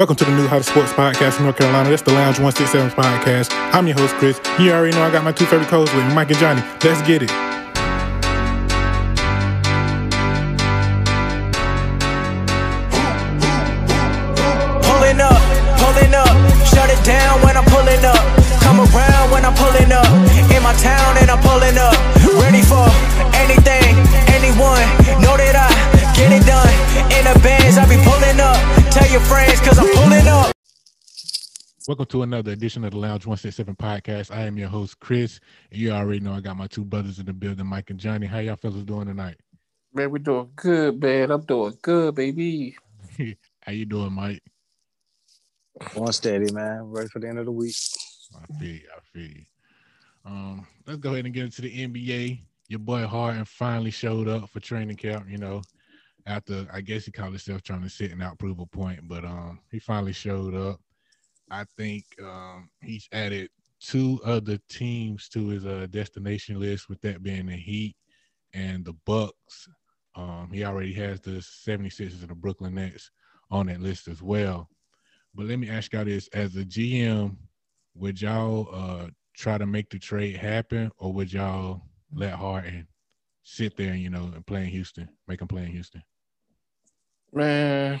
Welcome to the new How to Sports podcast from North Carolina. That's the Lounge 167 podcast. I'm your host, Chris. You already know I got my two favorite co-hosts with me, Mike and Johnny. Let's get it. Friends, cause I'm pulling up. Welcome to another edition of the Lounge 167 podcast. I am your host, Chris. And you already know I got my two brothers in the building, Mike and Johnny. How y'all fellas doing tonight? Man, we're doing good, man. I'm doing good, baby. How you doing, Mike? One steady, man. Ready for the end of the week. I feel you, I feel you. Um, let's go ahead and get into the NBA. Your boy Harden finally showed up for training camp, you know, after I guess he called himself trying to sit and out prove a point, but um he finally showed up. I think um he's added two other teams to his uh destination list, with that being the Heat and the Bucks. Um, he already has the 76ers and the Brooklyn Nets on that list as well. But let me ask y'all this: as a GM, would y'all uh try to make the trade happen, or would y'all let Harden sit there, you know, and play in Houston, make him play in Houston? Man,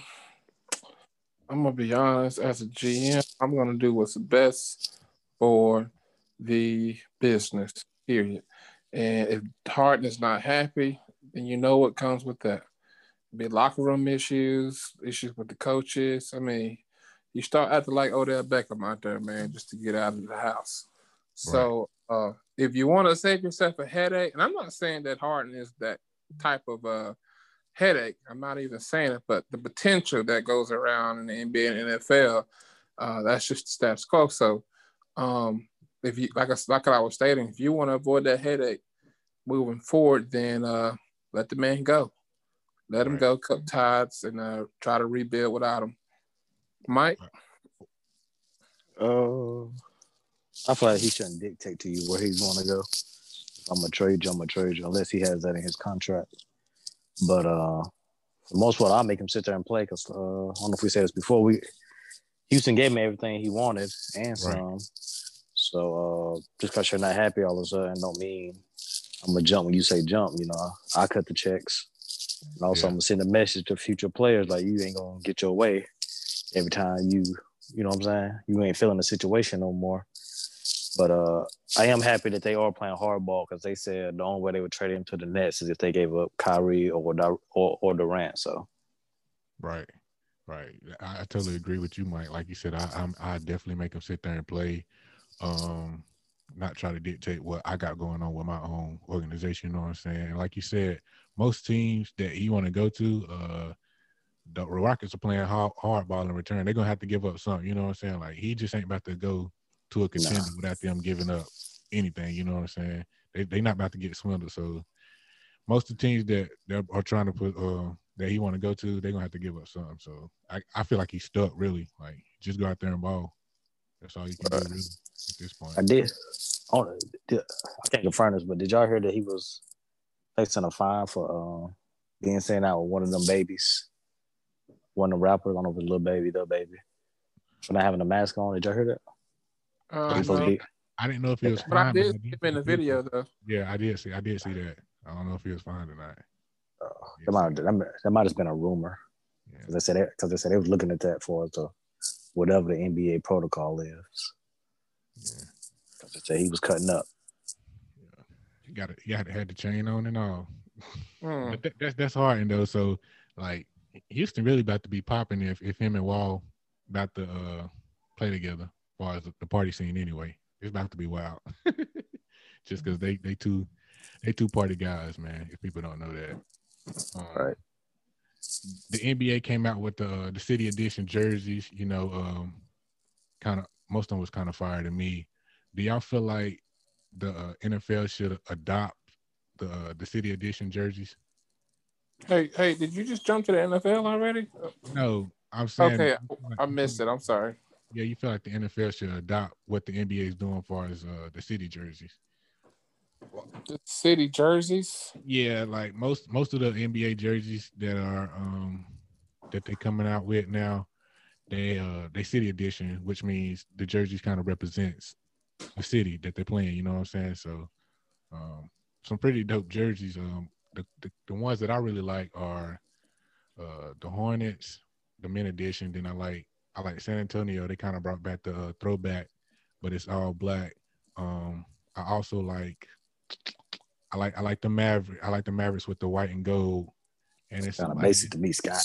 I'm gonna be honest. As a GM, I'm gonna do what's best for the business. Period. And if Harden is not happy, then you know what comes with that. Be locker room issues, issues with the coaches. I mean, you start acting like Odell Beckham out there, man, just to get out of the house. So uh, if you want to save yourself a headache, and I'm not saying that Harden is that type of uh, headache. I'm not even saying it, but the potential that goes around in the NBA and NFL, uh, that's just the status quo. So um, if you like I, like I was stating, if you want to avoid that headache moving forward, then uh, let the man go. Let him Right. go, cut ties, and uh, try to rebuild without him. Mike, Uh, I feel like he shouldn't dictate to you where he's going to go. If I'm gonna trade you, I'm gonna trade you, unless he has that in his contract. But uh, for the most part, I'll make him sit there and play because uh, I don't know if we said this before. We Houston gave me everything he wanted and some. So uh, just because you're not happy all of a sudden, don't mean I'm gonna jump when you say jump. You know, I cut the checks. And also, Yeah. I'm gonna send a message to future players like you ain't gonna get your way every time you, you know what I'm saying? You ain't feeling the situation no more. But uh, I am happy that they are playing hardball because they said the only way they would trade him to the Nets is if they gave up Kyrie or or, or Durant. So Right, right. I, I totally agree with you, Mike. Like you said, I I'm, I definitely make him sit there and play. Um, not try to dictate what I got going on with my own organization. You know what I'm saying? Like you said, most teams that you want to go to, uh, the Rockets are playing hard, hardball in return. They're gonna have to give up something. You know what I'm saying? Like he just ain't about to go to a contender without them giving up anything. You know what I'm saying? They they not about to get swindled. So most of the teams that that are trying to put uh that he want to go to, they're gonna have to give up something. So I, I feel like he's stuck really. Like just go out there and ball. That's all you can do really at this point. I did. I, did, I can't confirm this, but did y'all hear that he was facing a fine for uh, being sent out with one of them babies? One of the rappers, I don't know if Lil Baby, the baby, for not having a mask on. Did y'all hear that? Uh, He's no, I didn't know if he was but I did see him in the video though. Yeah, I did see. I did see that. I don't know if he was fine or not. Uh, that might that, might- that might have been a rumor. Yeah. Because they said because they said they was looking at that for the whatever the NBA protocol is. Yeah. Because they said he was cutting up. You got it. You had had the chain on and all. Hmm. But that, that's that's hard though. So like Houston really about to be popping if if him and Wall about to uh play together as far as the party scene anyway. It's about to be wild. Just because they they two they two party guys, man. If people don't know that, um, Right. The NBA came out with the the city edition jerseys. You know, um, kind of most of them was kind of fire to me. Do y'all feel like the uh, NFL should adopt the uh, the city edition jerseys? Hey, hey, did you just jump to the NFL already? No, I'm saying. Okay, I missed it. I'm sorry. Yeah, you feel like the NFL should adopt what the NBA is doing as far as uh, the city jerseys. The city jerseys. Yeah, like most most of the NBA jerseys that are um that they coming out with now, they uh they city edition, which means the jerseys kind of represents the city that they're playing. You know what I'm saying? So, um, some pretty dope jerseys. Um, the, the the ones that I really like are uh the Hornets, the men edition. Then I like I like San Antonio. They kind of brought back the uh, throwback, but it's all black. Um, I also like I like I like the Maverick. I like the Mavericks with the white and gold. And it's Kind of basic to me, Scott.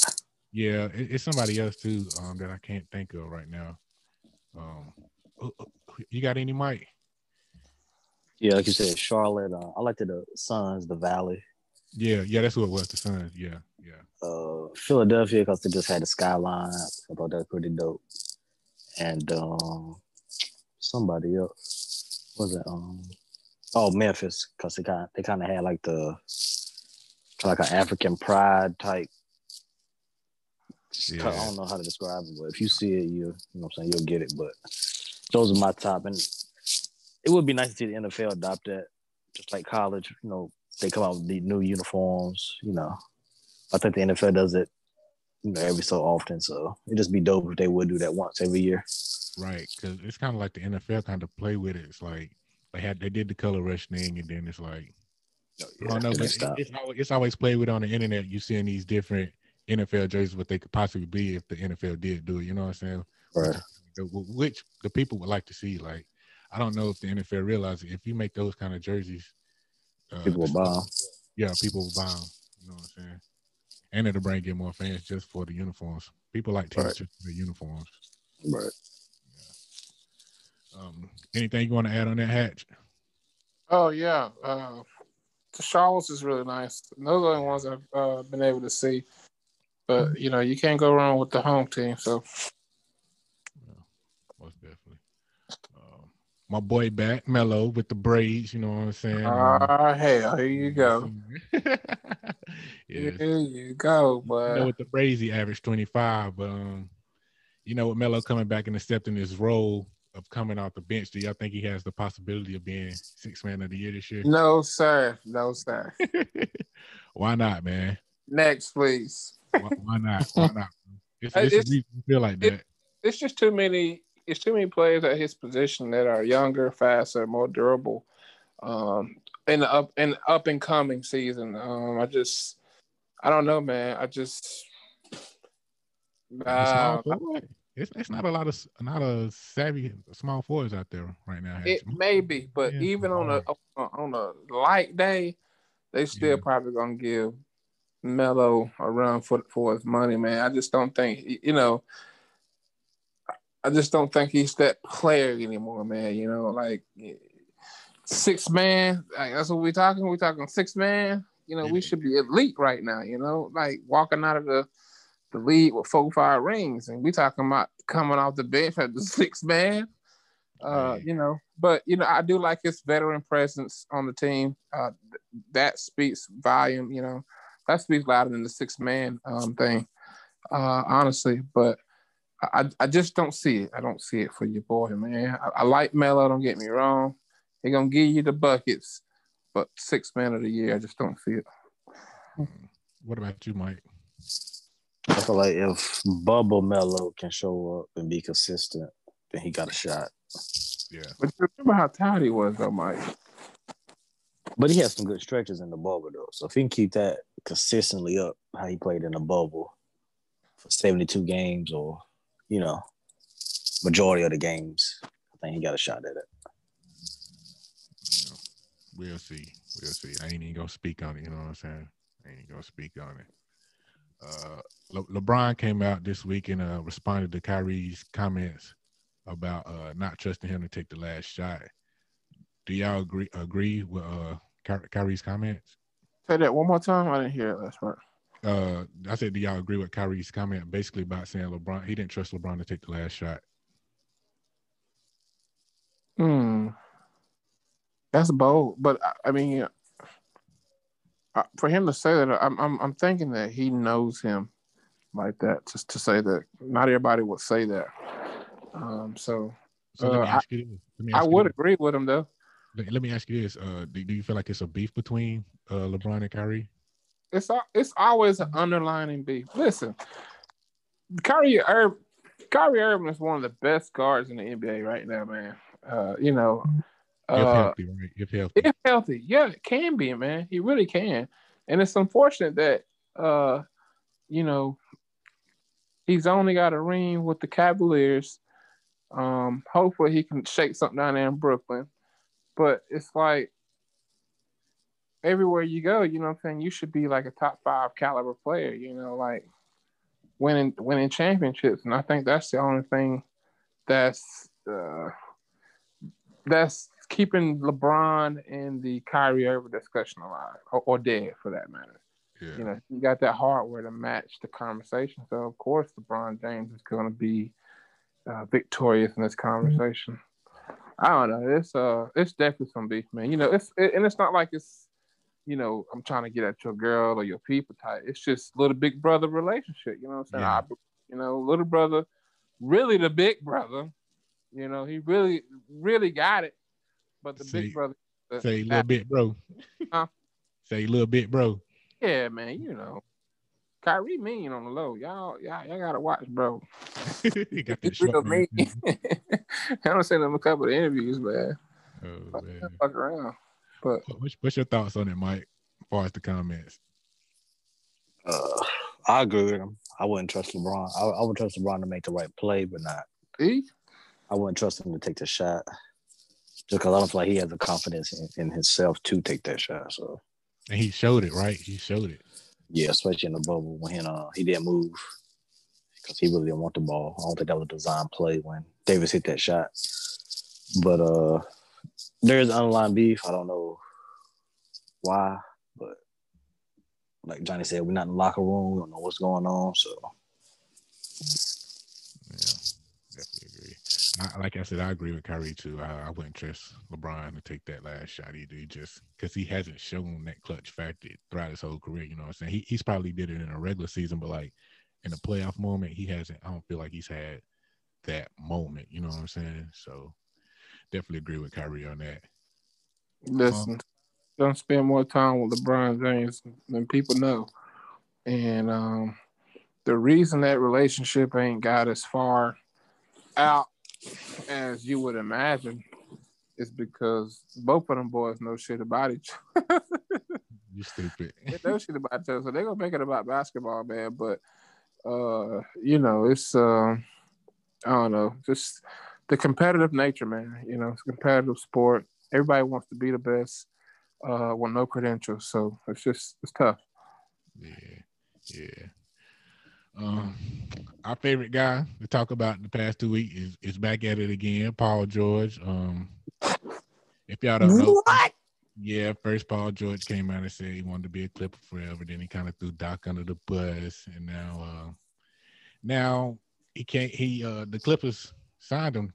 yeah, it, it's somebody else too um, that I can't think of right now. Um, who- who- you got any Mike? Yeah, like you said, Charlotte. Uh, I liked the Suns, the Valley. Yeah, yeah, that's who it was. The Suns. Yeah, yeah. uh, Philadelphia because they just had the skyline. I thought that was pretty dope. And um, somebody else was it? Um, oh, Memphis because they kind they kind of had like the like an African pride type. Yeah. I don't know how to describe it, but if you see it, you you know what I'm saying you'll get it. But those are my top, and it would be nice to see the NFL adopt that, just like college. You know, they come out with the new uniforms. You know, I think the NFL does it, you know, every so often. So it'd just be dope if they would do that once every year. Right, because it's kind of like the NFL kind of play with it. It's like they had they did the color rush thing, and then it's like oh, I don't know, but they it- it's always, it's always played with on the internet. You seeing these different NFL jerseys, what they could possibly be if the NFL did do it. You know what I'm saying? Right. The- Which the people would like to see. Like, I don't know if the NFL realizes if you make those kind of jerseys, uh, People will buy 'em. Yeah, people will buy them. You know what I'm saying? And it'll bring in more fans just for the uniforms. People like teams Right. just for the uniforms. Right. Um, anything you want to add on that hatch? Oh yeah, uh, the Charles is really nice. Those are the ones I've uh, been able to see. But you know, you can't go wrong with the home team. So Most definitely. Um, my boy back, Melo, with the braids. You know what I'm saying? Ah, hell, here you go. yeah. Here you go, You know, but with the braids, he averaged 25. But um, you know, with Melo coming back and accepting his role of coming off the bench, do y'all think he has the possibility of being six man of the year this year? no sir, no sir. Why not, man? Next, please. Why, why not? Why not? It's, it's, it's- feel like it- that. It's just too many. It's too many players at his position that are younger, faster, more durable. Um, in the up in up and coming season. Um, I just, I don't know, man. I just. The Uh, it's, it's not a lot of not a savvy small forwards out there right now. It may be, but Yeah, even on a on a light day, they still Yeah. probably gonna give Melo a run for for his money, man. I just don't think you know. I just don't think he's that player anymore, man. You know, like six man. Like, that's what we're talking. We're talking six man. You know, we should be elite right now. You know, like walking out of the the league with four five rings, and we talking about coming off the bench at the six man. Uh, you know, but you know, I do like his veteran presence on the team. Uh, th- that speaks volume. You know, that speaks louder than the six man um thing. Uh, honestly, but I I just don't see it. I don't see it for your boy, man. I, I like Melo. Don't get me wrong. He gonna give you the buckets, but six man of the year, I just don't see it. Hmm. What about you, Mike? I feel like if Bubble Melo can show up and be consistent, then he got a shot. Yeah, But you remember how tired he was, though, Mike. But he has some good stretches in the bubble though. So if he can keep that consistently up, how he played in the bubble for 72 games or, you know, majority of the games, I think he got a shot at it. you know, we'll see. We'll see. I ain't even gonna speak on it. You know what I'm saying? I ain't gonna speak on it. Uh, Le- LeBron came out this week and uh, responded to Kyrie's comments about uh, not trusting him to take the last shot. Do y'all agree agree with uh, Ky- Kyrie's comments? Say that one more time. I didn't hear it last part. Uh, I said, do y'all agree with Kyrie's comment basically about saying LeBron he didn't trust LeBron to take the last shot? Hmm. That's bold, but I- I mean, uh, for him to say that, I'm I'm I'm thinking that he knows him like that. Just to say that, not everybody would say that. Um. So So let me Uh, ask you this. Let me I you would this. agree with him though. Let, let me ask you this: uh, do, do you feel like it's a beef between uh, LeBron and Kyrie? It's it's always an underlining beef. Listen, Kyrie Irv, Kyrie Irving is one of the best guards in the NBA right now, man. Uh, you know, If uh, healthy, right? If healthy. if healthy, yeah, it can be, man. He really can. And it's unfortunate that uh, you know, he's only got a ring with the Cavaliers. Um, hopefully he can shake something down there in Brooklyn. But it's like everywhere you go, you know what I'm saying, you should be like a top five caliber player, you know, like winning winning championships. And I think that's the only thing that's uh that's keeping LeBron and the Kyrie Irving discussion alive, or, or dead for that matter. Yeah. You know, you got that hardware to match the conversation. So of course, LeBron James is going to be uh, victorious in this conversation. I don't know. It's uh, it's definitely some beef, man. You know, it's it, and it's not like it's, you know, I'm trying to get at your girl or your people type. It's just little big brother relationship. You know what I'm saying? Yeah. I, you know, little brother, really the big brother. You know, he really, really got it. But the See, big brother, the- Say a little bit, bro. Huh? Say a little bit, bro. yeah, man. You know, Kyrie mean on the low. Y'all, y'all, y'all gotta watch, bro. he got He's real mean. I don't seen him a couple of interviews, man. Oh man. Fuck around. But What's, what's your thoughts on it, Mike? As far as the comments. Uh, I agree with him. I wouldn't trust LeBron. I, I would trust LeBron to make the right play, but not. see, I wouldn't trust him to take the shot. Just because I don't feel like he has the confidence in, in himself to take that shot. So And he showed it, right? He showed it. yeah, especially in the bubble when uh, he didn't move because he really didn't want the ball. I don't think that was a design play when Davis hit that shot. But uh, there's underlying beef. I don't know why, but like Johnny said, we're not in the locker room. We don't know what's going on. So Yeah, definitely agree. I, like I said, I agree with Kyrie too. I, I wouldn't trust LeBron to take that last shot either. He just because he hasn't shown that clutch factor throughout his whole career. You know what I'm saying? He, he's probably did it in a regular season, but like in a playoff moment, he hasn't. I don't feel like he's had that moment. You know what I'm saying? So definitely agree with Kyrie on that. listen, don't spend more time with LeBron James than people know. And um, the reason that relationship ain't got as far out as you would imagine is because both of them boys know shit about each other. You stupid. they know shit about each other, so they're gonna make it about basketball, man. But uh, you know, it's uh, I don't know, just the competitive nature, man. You know, it's a competitive sport. Everybody wants to be the best, uh, with no credentials. So it's just it's tough. Yeah, yeah. Um, our favorite guy to talk about in the past two weeks is, is back at it again, Paul George. Um, if y'all don't know, what? yeah, first Paul George came out and said he wanted to be a Clipper forever. Then he kind of threw Doc under the bus, and now, uh, now he can't. He uh, the Clippers signed him,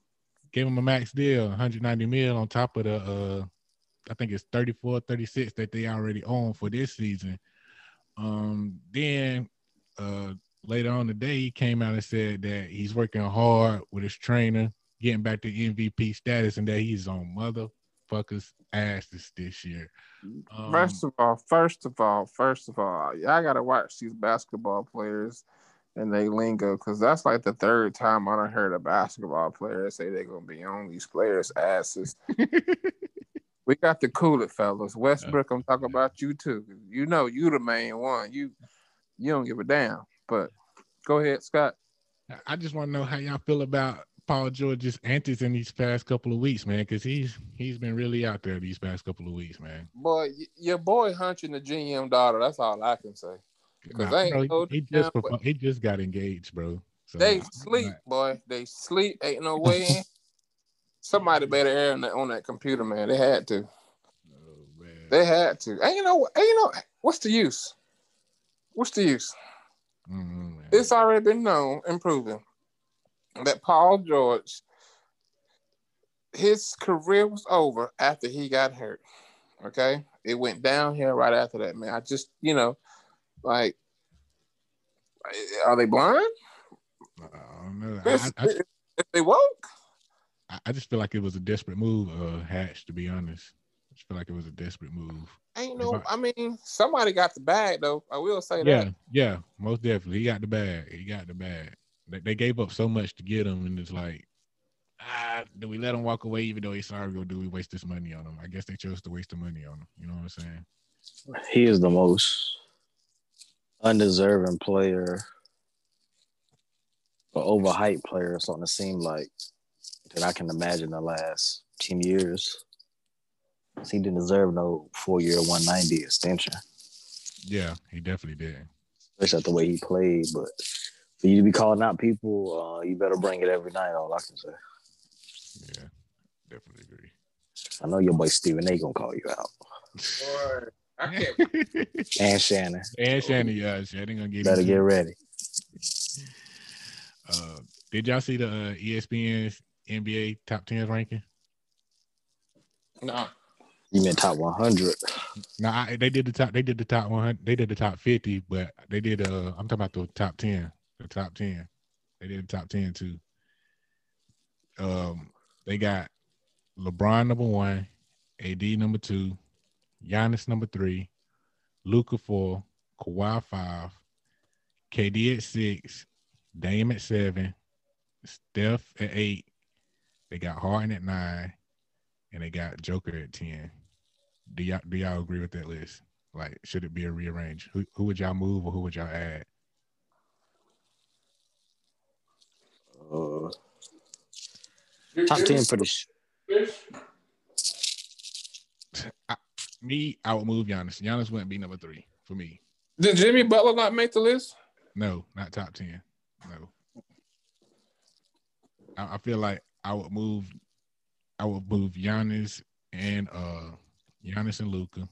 gave him a max deal, 190 mil on top of the uh, I think it's 34, 36 that they already own for this season. Um, then uh later on today he came out and said that he's working hard with his trainer, getting back to MVP status, and that he's on motherfuckers' asses this year. Um, First of all, first of all, first of all, y'all gotta watch these basketball players and they lingo because that's like the third time I don't heard a basketball player say they're gonna be on these players' asses. we got to cool it, fellas. Westbrook, I'm talking about you too. You know you the main one. You you don't give a damn. But go ahead, Scott. I just want to know how y'all feel about Paul George's antics in these past couple of weeks, man, because he's he's been really out there these past couple of weeks, man. Boy, your boy hunching the GM daughter. That's all I can say. 'Cause they ain't bro, he, he just propo- he just got engaged, bro. So They I'm sleep, not- boy. They sleep. Ain't no way in. Somebody better air on that, on that computer, man. They had to. oh. They had to. And you know, you know, what's the use? What's the use? Mhm. It's already been known and proven that Paul George, his career was over after he got hurt. Okay, it went downhill right after that, man. I just, you know, like, are they blind? I don't know. I, If, I, if they woke, I, I just feel like it was a desperate move, uh, Hatch. To be honest, I just feel like it was a desperate move. ain't no. I- I mean, somebody got the bag though. I will say Yeah, that. Yeah, yeah, most definitely. He got the bag. He got the bag. They, they gave up so much to get him, and it's like, ah, do we let him walk away even though he's sorry, or do we waste this money on him? I guess they chose to waste the money on him. You know what I'm saying? He is the most undeserving player or overhyped player, or something to seem like that I can imagine the last 10 years. He didn't deserve no four year 190 extension, Yeah, he definitely did. especially the way he played. But for you to be calling out people, uh, you better bring it every night, all I can say. Yeah, definitely agree. I know your boy Stephen A. gonna call you out. Boy, I can't. And Shannon. and Shannon, yeah, Shannon gonna get Better get it. ready. Uh, did y'all see the uh, ESPN's NBA top 10 ranking? no. You meant top 100. No, I, they did the top. They did the top 100. They did the top 50, but they did. Uh, I'm talking about the top 10. The top 10. They did the top 10 too. Um, they got LeBron number one, AD number two, Giannis number three, Luka four, Kawhi five, KD at six, Dame at seven, Steph at eight. They got Harden at nine, and they got Joker at ten. Do y'all do y'all agree with that list? Like, should it be a rearrange? Who who would y'all move or who would y'all add? Uh, top 10 for the sh- Me, I would move Giannis. Giannis wouldn't be number three for me. Did Jimmy Butler not make the list? No, not top ten. No. I, I feel like I would move. I would move Giannis and uh Giannis and Luka.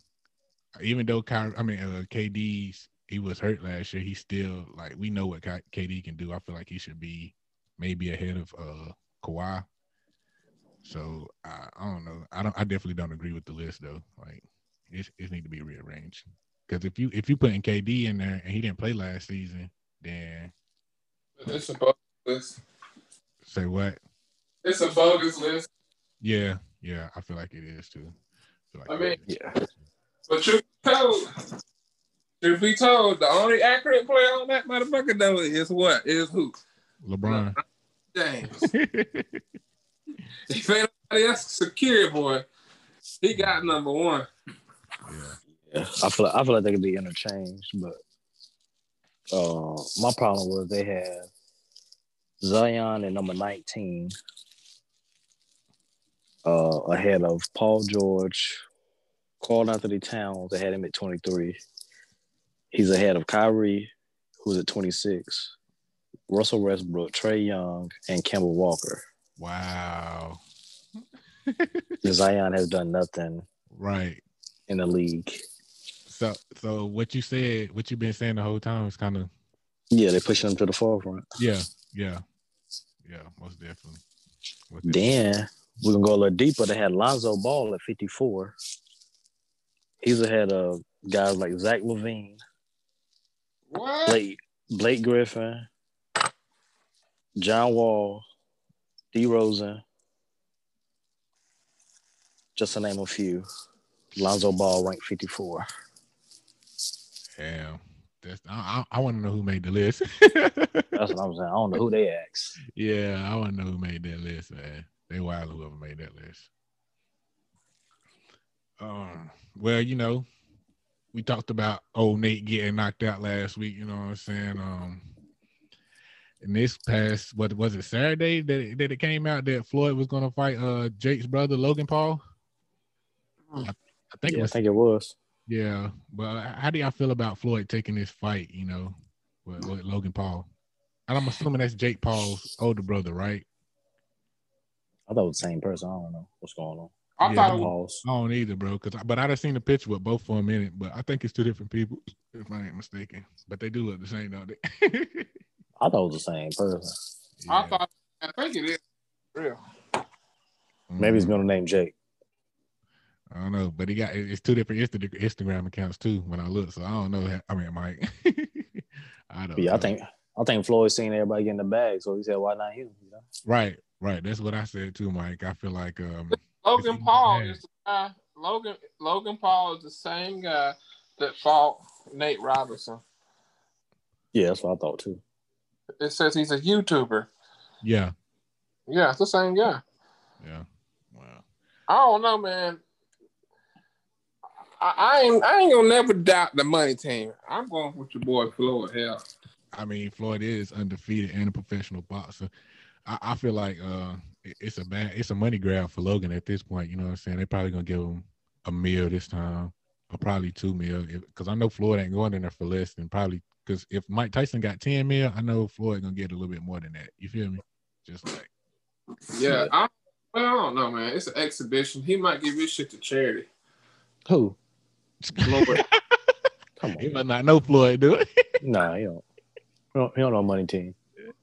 Even though Kyrie, I mean uh, KD's he was hurt last year, he still like we know what KD can do. I feel like he should be maybe ahead of uh Kawhi. So I, I don't know. I don't. I definitely don't agree with the list though. Like it, it need to be rearranged. Because if you if you putting KD in there and he didn't play last season, then It's a bogus list. say what? It's a bogus list. Yeah, yeah, I feel like it is too. feel like I mean- yeah. But truth be told, truth be told, the only accurate player on that motherfucker though is what? Is who? LeBron. James. if ain't nobody else secure, boy, he got number one. Yeah, Yeah, I feel like, I feel like they could be interchanged, but uh, my problem was they have Zion at number nineteen, uh, ahead of Paul George, called Karl-Anthony Towns. They had him at twenty three. He's ahead of Kyrie, who's at twenty six. Russell Westbrook, Trae Young, and Kemba Walker. wow. Zion has done nothing Right. In the league. So, so what you said, what you've been saying the whole time is kind of, Yeah, they're pushing him to the forefront. yeah, yeah, yeah, most definitely. Most definitely. Then we can go a little deeper. They had Lonzo Ball at 54. He's ahead of guys like Zach LaVine, What? Blake, Blake Griffin, John Wall, D. Rosen, just to name a few. Lonzo Ball ranked 54. Damn. That's, I, I, I want to know who made the list. That's what I'm saying. I don't know who they asked. yeah, I want to know who made that list, man. They wild whoever made that list. Um, well, you know, we talked about old Nate getting knocked out last week. You know what I'm saying? Um, and this past what was it Saturday that it, that it came out that Floyd was going to fight uh Jake's brother Logan Paul. I, I think it Yeah, I was think it was. yeah, but how do y'all feel about Floyd taking this fight? You know, with, with Logan Paul, and I'm assuming that's Jake Paul's older brother, right? I thought it was the same person. I don't know what's going on. I Yeah, thought it was, I don't either, bro. Cause but I done seen the picture with both for a minute, but I think it's two different people, if I ain't mistaken. But they do look the same, don't they? I thought it was the same person. I thought I think it is real. Maybe he's Mhm. going to name Jake. I don't know, but he got it's two different Insta- Instagram accounts too. When I look, so I don't know. I mean, Mike. I don't. Yeah, know. I think I think Floyd seen everybody getting the bag, so he said, "Why not him?" You know? right, right. That's what I said too, Mike. I feel like um, Logan Paul bad. is the guy. Logan Logan Paul is the same guy that fought Nate Robinson. Yeah, that's what I thought too. It says he's a YouTuber. Yeah, Yeah, it's the same guy. yeah. Wow. I don't know, man. I, I ain't I ain't gonna never doubt the money team. I'm going with your boy Floyd. Hell, I mean, Floyd is undefeated and a professional boxer. I, I feel like uh, it- it's a bad, it's a money grab for Logan at this point. You know what I'm saying? They're probably gonna give him a meal this time, or probably two mil, because I know Floyd ain't going in there for less than probably. Because if Mike Tyson got ten mil, I know Floyd gonna get a little bit more than that. You feel me? Just like yeah. I, well, I don't know, man. It's an exhibition. He might give his shit to charity. Who? Floyd. Come he on. must not know Floyd, do it. Nah, he don't. He don't, he don't know money team.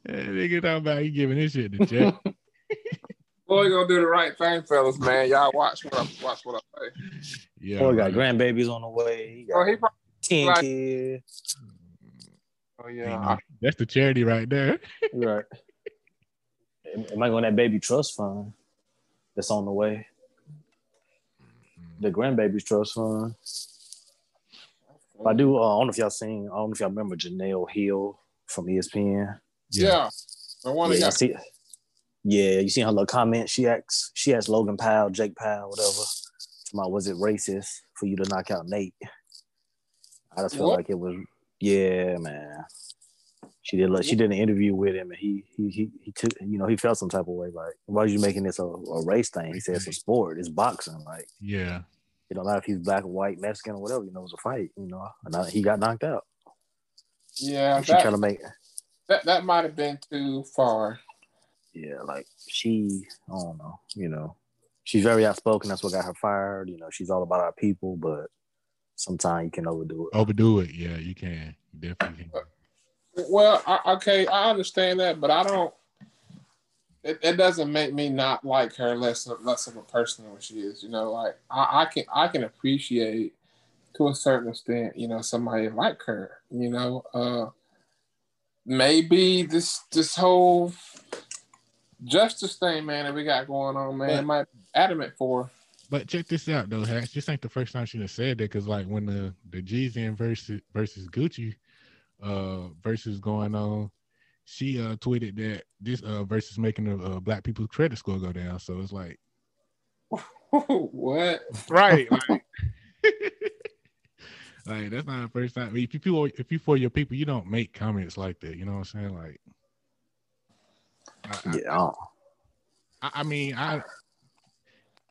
Nigga talking about he giving his shit to Jack. Floyd gonna do the right thing, fellas, man. Y'all watch what I watch what I say. yeah, Boy got right. grandbabies on the way. He got Oh, he probably. ten like- kids. Oh yeah. that's the charity right there. Right. Am I going go in that baby trust fund that's on the way. The grandbabies trust fund. I do. Uh, I don't know if y'all seen. I don't know if y'all remember Jemele Hill from ESPN. yeah. The one that yeah, got see, yeah, you seen her little comment? She asked, she asked Logan Paul, Jake Paul, whatever. About was it racist for you to knock out Nate? I just felt What? like it was. Yeah, man. She did. Like, she did an interview with him, and he he he he took. You know, he felt some type of way. Like, why are you making this a, a race thing? He said it's a sport. It's boxing. Like, Yeah, it don't matter if he's black, white, Mexican, or whatever. You know, it's a fight. You know, and I, he got knocked out. yeah. She That, trying to make. that that might have been too far. yeah, like she, I don't know, you know, she's very outspoken. That's what got her fired. You know, she's all about our people, but sometimes you can overdo it. overdo it. Yeah, you can. You definitely can. Well, I, okay, I understand that, but I don't. It, it doesn't make me not like her less of, less of a person than what she is. You know, like I, I can I can appreciate to a certain extent. You know, somebody like her. You know, uh, maybe this this whole justice thing, man, that we got going on, man, But- might be adamant for. But check this out though, Hatch. This ain't the first time she done said that because like when the the Jeezy versus versus Gucci uh Verzuz going on, she uh tweeted that this uh Verzuz making the uh, black people's credit score go down. So it's like what? right, like, like that's not the first time. I mean, if you people if you for your people, you don't make comments like that. You know what I'm saying? Like, I, I- Yeah, I I, I mean, I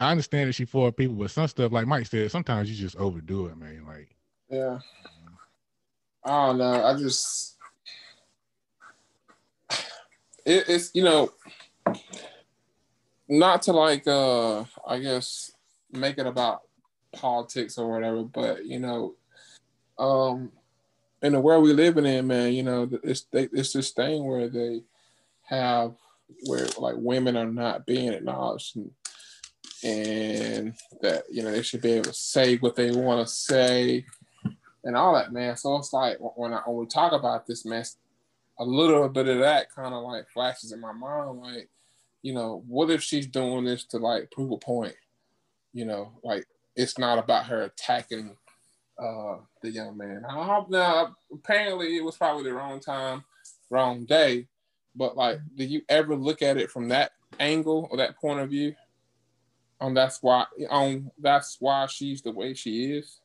I understand that she for people, but some stuff, like Mike said, sometimes you just overdo it, man. Like, Yeah. I don't know. I just it, it's you know not to like uh I guess make it about politics or whatever, but you know, um in the world we living in, man, you know, it's they, it's this thing where they have where like women are not being acknowledged and, and that you know they should be able to say what they want to say and all that, man. So it's like when I, when we talk about this, man, a little bit of that kind of like flashes in my mind, like, you know, what if she's doing this to like prove a point? You know, like it's not about her attacking uh the young man. I, now, apparently, it was probably the wrong time, wrong day, but like, did you ever look at it from that angle or that point of view? On that's why on that's why she's the way she is.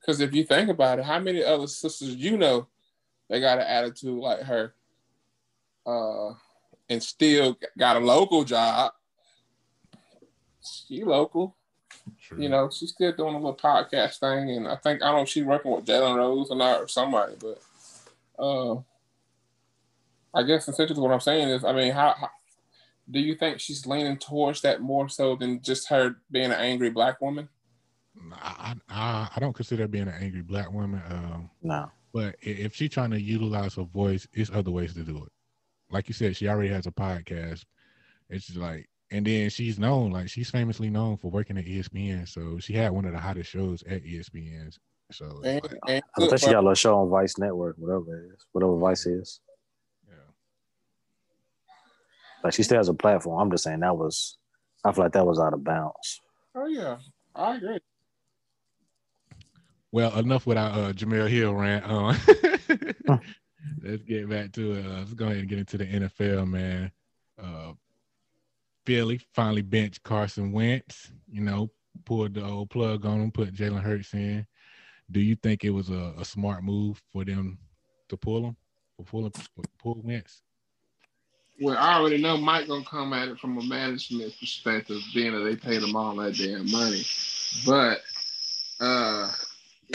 Because if you think about it, how many other sisters you know they got an attitude like her, uh, and still got a local job? She local, true. you know. She's still doing a little podcast thing, and I think I don't know if she's working with Jalen Rose or not or somebody, but uh, I guess essentially what I'm saying is, I mean, how, how do you think she's leaning towards that more so than just her being an angry black woman? I, I I don't consider being an angry black woman. Um, no. but if she's trying to utilize her voice, it's other ways to do it. Like you said, she already has a podcast. It's just like, and then she's known, like she's famously known for working at ESPN. So she had one of the hottest shows at ESPN. So And, like, and I think she got a little show on Vice Network, whatever it is, whatever Vice is. yeah. Like she still has a platform. I'm just saying that was, I feel like that was out of bounds. oh yeah, I agree. Well, enough with our uh, Hill rant. Uh, let's get back to it. Let's go ahead and get into the NFL, man. Uh, Philly finally benched Carson Wentz. You know, pulled the old plug on him, put Jalen Hurts in. Do you think it was a, a smart move for them to pull him, for pull him, pull Wentz? Well, I already know Mike gonna come at it from a management perspective, being that they paid him all that damn money. But uh,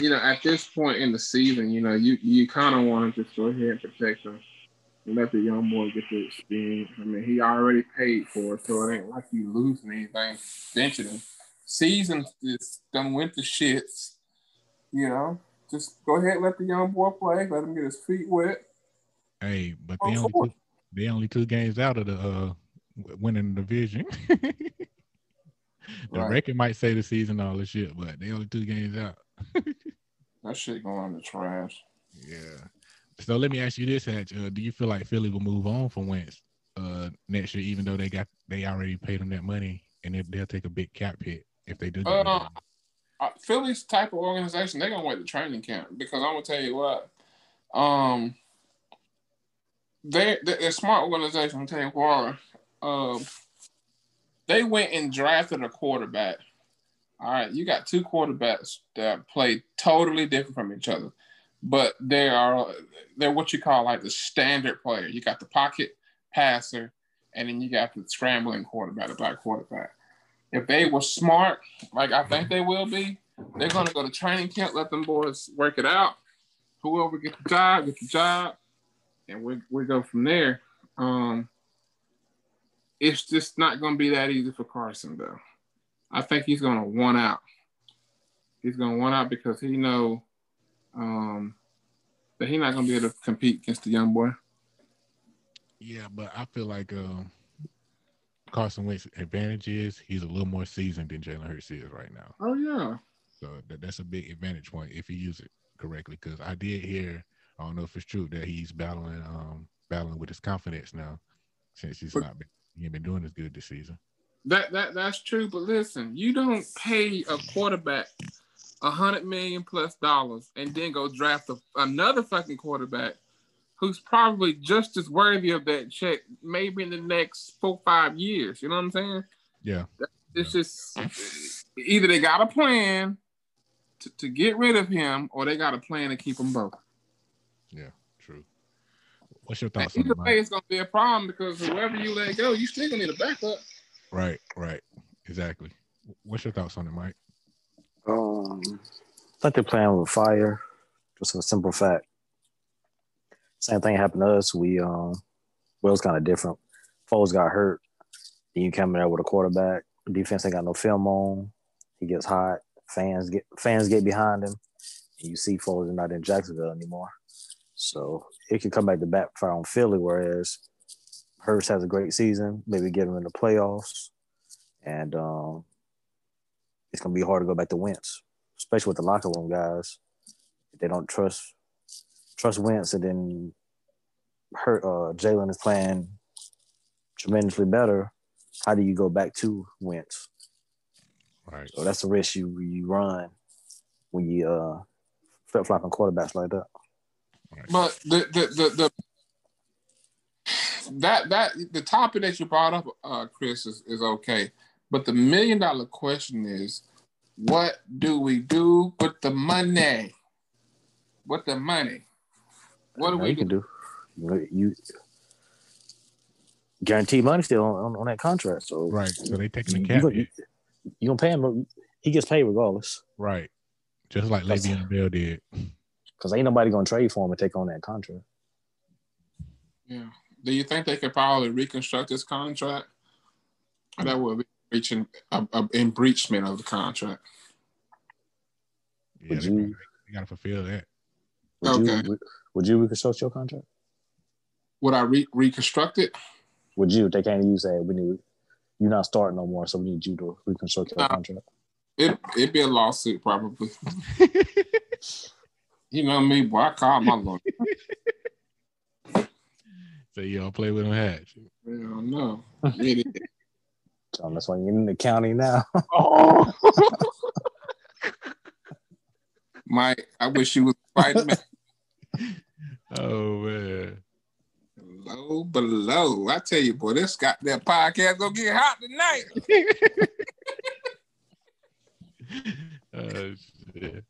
you know, at this point in the season, you know, you you kind of want to just go ahead and protect him and let the young boy get the experience. I mean, he already paid for it, so it ain't like you losing anything benching him. Season is done went to shits. You know, just go ahead, let the young boy play, let him get his feet wet. Hey, but they only two, they only two games out of the uh winning the division. the right. record might say the season all this shit, but they only two games out. that shit going in the trash. Yeah. So let me ask you this, Hatch. Uh, do you feel like Philly will move on from Wentz uh, next year, even though they got they already paid him that money and if they, will take a big cap hit if they do? Uh, uh, Philly's type of organization, they're gonna wait the training camp because I'm gonna tell you what, um, they they're a smart organization. I'm telling you why. Um, they went and drafted a quarterback. All right, you got two quarterbacks that play totally different from each other but they are they're what you call like the standard player. You got the pocket passer, and then you got the scrambling quarterback, the black quarterback. If they were smart, like I think they will be, they're gonna go to training camp, let them boys work it out. Whoever gets the job, get the job, and we we go from there. Um, it's just not gonna be that easy for Carson though. I think he's gonna one out. He's gonna one out because he know um, but he's not gonna be able to compete against the young boy. Yeah, but I feel like uh, Carson Wentz's advantage is he's a little more seasoned than Jalen Hurts is right now. Oh yeah. So that, that's a big advantage point if you use it correctly. Because I did hear, I don't know if it's true that he's battling, um, battling with his confidence now since he's but, not been, he ain't been doing as good this season. That that that's true. But listen, you don't pay a quarterback a hundred million plus dollars and then go draft a, another fucking quarterback who's probably just as worthy of that check maybe in the next four five years. You know what I'm saying? Yeah. It's yeah. just either they got a plan to, to get rid of him or they got a plan to keep them both. Yeah, true. What's your thoughts? either way, it's gonna be a problem because whoever you let go, you still gonna need a backup. Right, right, exactly. What's your thoughts on it, Mike? Um, I think they're playing with fire. Just a simple fact. Same thing happened to us. We um, well, it's kind of different. Foles got hurt. Then you come in there with a quarterback. Defense ain't got no film on. He gets hot. Fans get fans get behind him. And you see Foles is not in Jacksonville anymore. So it could come back to backfire on Philly. Whereas Hurts has a great season. Maybe get him in the playoffs. And um, it's gonna be hard to go back to Wentz, especially with the locker room guys. If they don't trust trust Wentz, and then hurt uh, Jalen is playing tremendously better. How do you go back to Wentz? Right. So that's the risk you you run when you uh, flip flopping quarterbacks like that. Right. But the the the, the that that the topic that you brought up, uh, Chris, is, is okay. But the million dollar question is, what do we do with the money? With the money, what do we you do? can do? You guarantee money still on, on, that contract. So right, so they taking the cap. You, you gonna pay him? He gets paid regardless. Right, just like Le'Veon Bell did. Because ain't nobody gonna trade for him and take on that contract. Yeah. Do you think they could probably reconstruct this contract? That would be breaching a, a breachment of the contract. Yeah, would you, you gotta fulfill that. Would okay. You, would you reconstruct your contract? Would I re- reconstruct it? Would you? They can't use that. We need you're not starting no more, so we need you to reconstruct your contract. It it'd be a lawsuit probably. you know me, boy. I call my lawyer. so you don't play with them hats. Yeah, no. So that's why you're in the county now. oh. Mike, I wish you was fighting me. Oh man. Low below. I tell you, boy, this got that podcast gonna get hot tonight. Oh shit.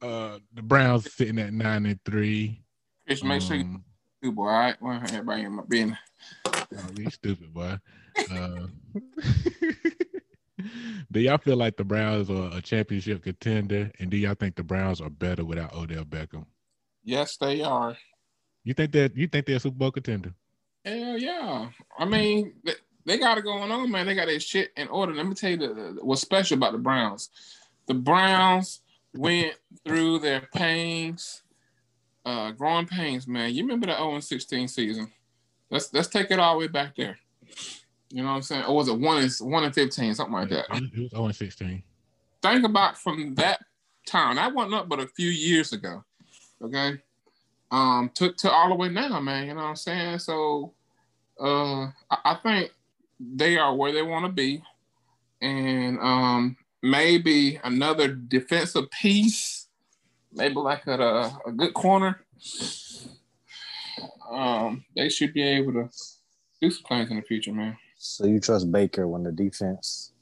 Uh, the Browns sitting at nine and three. Chris, make sure you Do, boy. All right, well, everybody in my business. oh, you stupid boy. Uh, do y'all feel like the Browns are a championship contender? And do y'all think the Browns are better without Odell Beckham? Yes, they are. You think that you think they're a Super Bowl contender? Hell yeah. I mean, they, they got it going on, man. They got their shit in order. Let me tell you the, the- what's special about the Browns. The Browns went through their pains, uh, growing pains, man. You remember the 0 16 season? Let's let's take it all the way back there. You know what I'm saying? Or was it one and one and 15, something like that? It was- it 0 and 16. think about from that time. That wasn't up but a few years ago. Okay. Um, to, to all the way now, man. You know what I'm saying? So uh I, I think they are where they want to be. And um maybe another defensive piece, maybe like at a, a good corner. Um, they should be able to do some things in the future, man. So you trust Baker when the defense.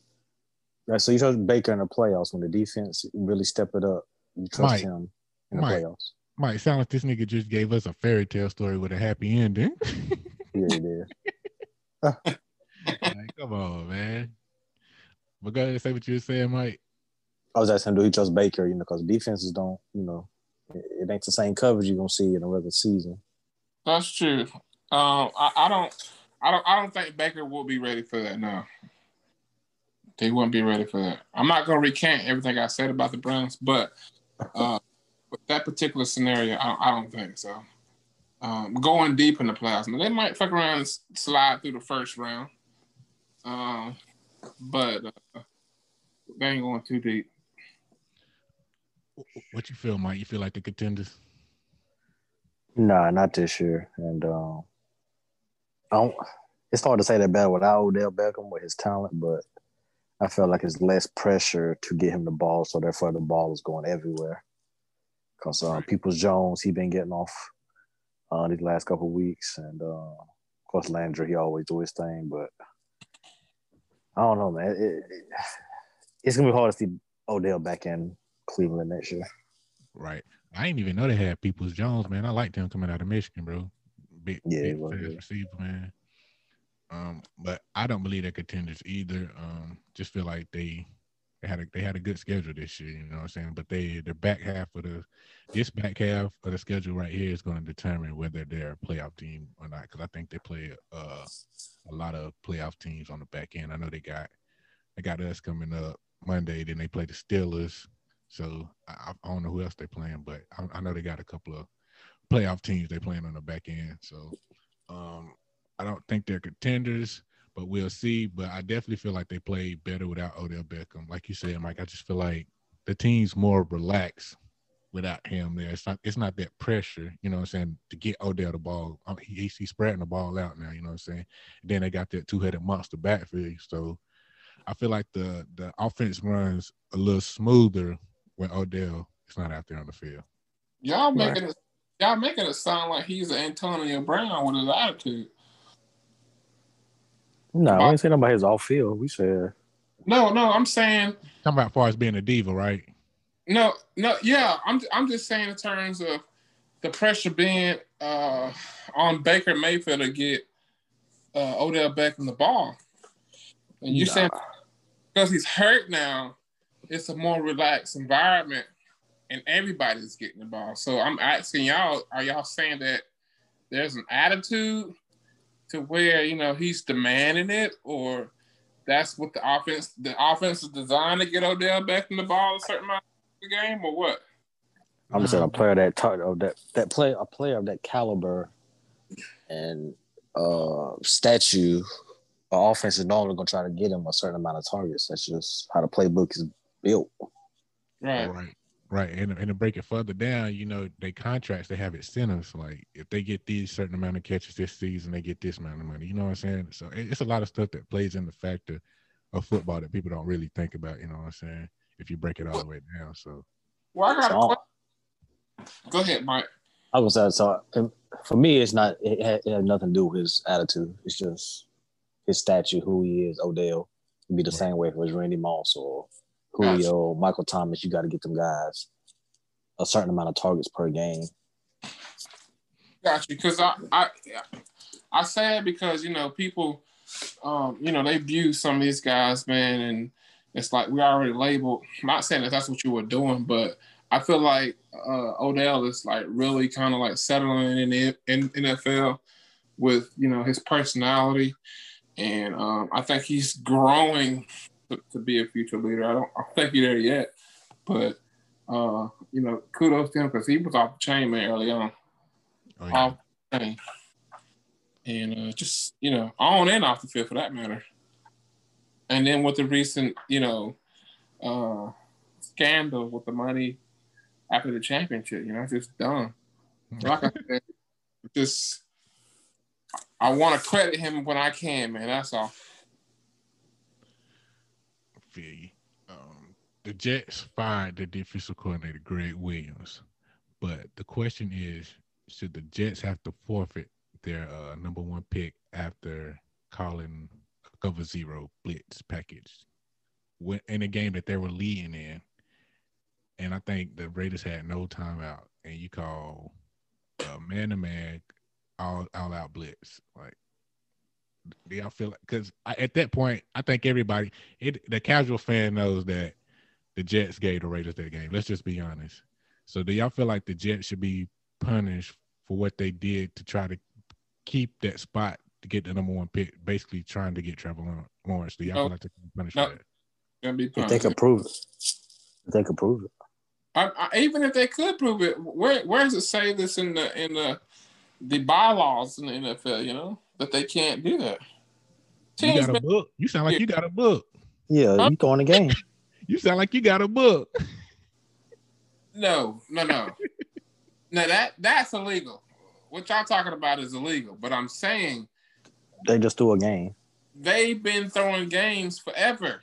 Right, so you trust Baker in the playoffs when the defense really step it up. You trust Mike. him in the Mike. playoffs. Might sound like this nigga just gave us a fairy tale story with a happy ending. Yeah, he did. Like, come on, man. But go ahead and say what you were saying, Mike. I was asking, do he trust Baker? You know, because defenses don't, you know, it, it ain't the same coverage you're gonna see in a regular season. That's true. Um, I, I don't, I don't, I don't think Baker will be ready for that now. They wouldn't be ready for that. I'm not gonna recant everything I said about the Browns, but uh, with that particular scenario, I, I don't think so. Um, going deep in the now, they might fuck around and slide through the first round, um, but uh, they ain't going too deep. What you feel, Mike? You feel like the contenders? Nah, not this year. And um, I don't. It's hard to say that bad without Odell Beckham with his talent, but I feel like it's less pressure to get him the ball, so therefore the ball is going everywhere. Because uh, Peoples Jones, he been getting off uh, these last couple weeks, and uh, of course Landry, he always do his thing, but I don't know, man. It, it, it's gonna be hard to see Odell back in Cleveland next year. Right. I didn't even know they had Peoples Jones, man. I liked him coming out of Michigan, bro. Big, Yeah, big fast receiver, man. Um, but I don't believe they're contenders either. Um, just feel like they they had a they had a good schedule this year, you know what I'm saying? But they the back half of the this back half of the schedule right here is going to determine whether they're a playoff team or not. Because I think they play uh, a lot of playoff teams on the back end. I know they got they got us coming up Monday. Then they play the Steelers. So I, I don't know who else they're playing, but I, I know they got a couple of playoff teams they playing on the back end. So um, I don't think they're contenders, but we'll see. But I definitely feel like they play better without Odell Beckham. Like you said, Mike, I just feel like the team's more relaxed without him there. It's not it's not that pressure, you know what I'm saying, to get Odell the ball. Um, he, he's spreading the ball out now, you know what I'm saying? And then they got that two-headed monster backfield. So I feel like the the offense runs a little smoother when Odell is not out there on the field. Y'all Right. making it, y'all making it sound like he's an Antonio Brown with his attitude. No, we ain't saying about his off field. We said No, no, I'm saying Talking about as far as being a diva, right? no, no. Yeah, I'm I'm just saying in terms of the pressure being uh, on Baker Mayfield to get uh, Odell Beckham the ball, and you Nah. saying because he's hurt now, it's a more relaxed environment, and everybody's getting the ball. So I'm asking y'all: Are y'all saying that there's an attitude to where you know he's demanding it, or that's what the offense the offense is designed to get Odell back in the ball a certain amount of the game, or what? I'm just saying a player that tar- of that that play a player of that caliber and uh statue. Our offense is normally gonna try to get him a certain amount of targets. That's just how the playbook is built. Right. Right. Right. And, and to break it further down, you know, they contracts, they have incentives. Like if they get these certain amount of catches this season, they get this amount of money. You know what I'm saying? So it's a lot of stuff that plays in the factor of football that people don't really think about, you know what I'm saying? If you break it all the way down. So Well, I got So- question. Go ahead, Mike. I was gonna say so. um, For me, it's not. It had, it had nothing to do with his attitude. It's just his statue, who he is. Odell It'd be the same way if it was Randy Moss or Julio, Michael Thomas. You got to get them guys a certain amount of targets per game. Got you. Because I, I, I say it because you know people, um, you know they view some of these guys, man, and it's like we already labeled. I'm not saying that that's what you were doing, but I feel like uh, Odell is like really kind of like settling in the in NFL with you know his personality, and um, I think he's growing to, to be a future leader. I don't, I don't think he's there yet, but uh, you know, kudos to him because he was off the chain man early on. Oh, yeah. off the chain. And uh, just, you know, on and off the field for that matter. And then with the recent, you know, uh, scandal with the money after the championship, you know, just dumb. Like I said, just, I want to credit him when I can, man. That's all. Feel you. Um, the Jets fired the defensive coordinator Gregg Williams, but the question is, should the Jets have to forfeit their uh, number one pick after calling a cover zero blitz package when, in a game that they were leading in? And I think the Raiders had no timeout, and you call man to man all all out blitz like do y'all feel like because at that point i think everybody it the casual fan knows that the jets gave the raiders that game let's just be honest so do y'all feel like the jets should be punished for what they did to try to keep that spot to get the number one pick basically trying to get Trevor Lawrence- lawrence do y'all No. feel like they can be punished No. for that Gonna be If they punished. could prove it, if they could prove it. I, I, even if they could prove it, where where does it say this in the in the the bylaws in the NFL? You know that they can't do that. you got a been- book you sound like you got a book Yeah, Huh? you go in the game. you sound like you got a book no, no, no, no. That that's illegal. What y'all talking about is illegal. But I'm saying They just do a game. they've been throwing games forever.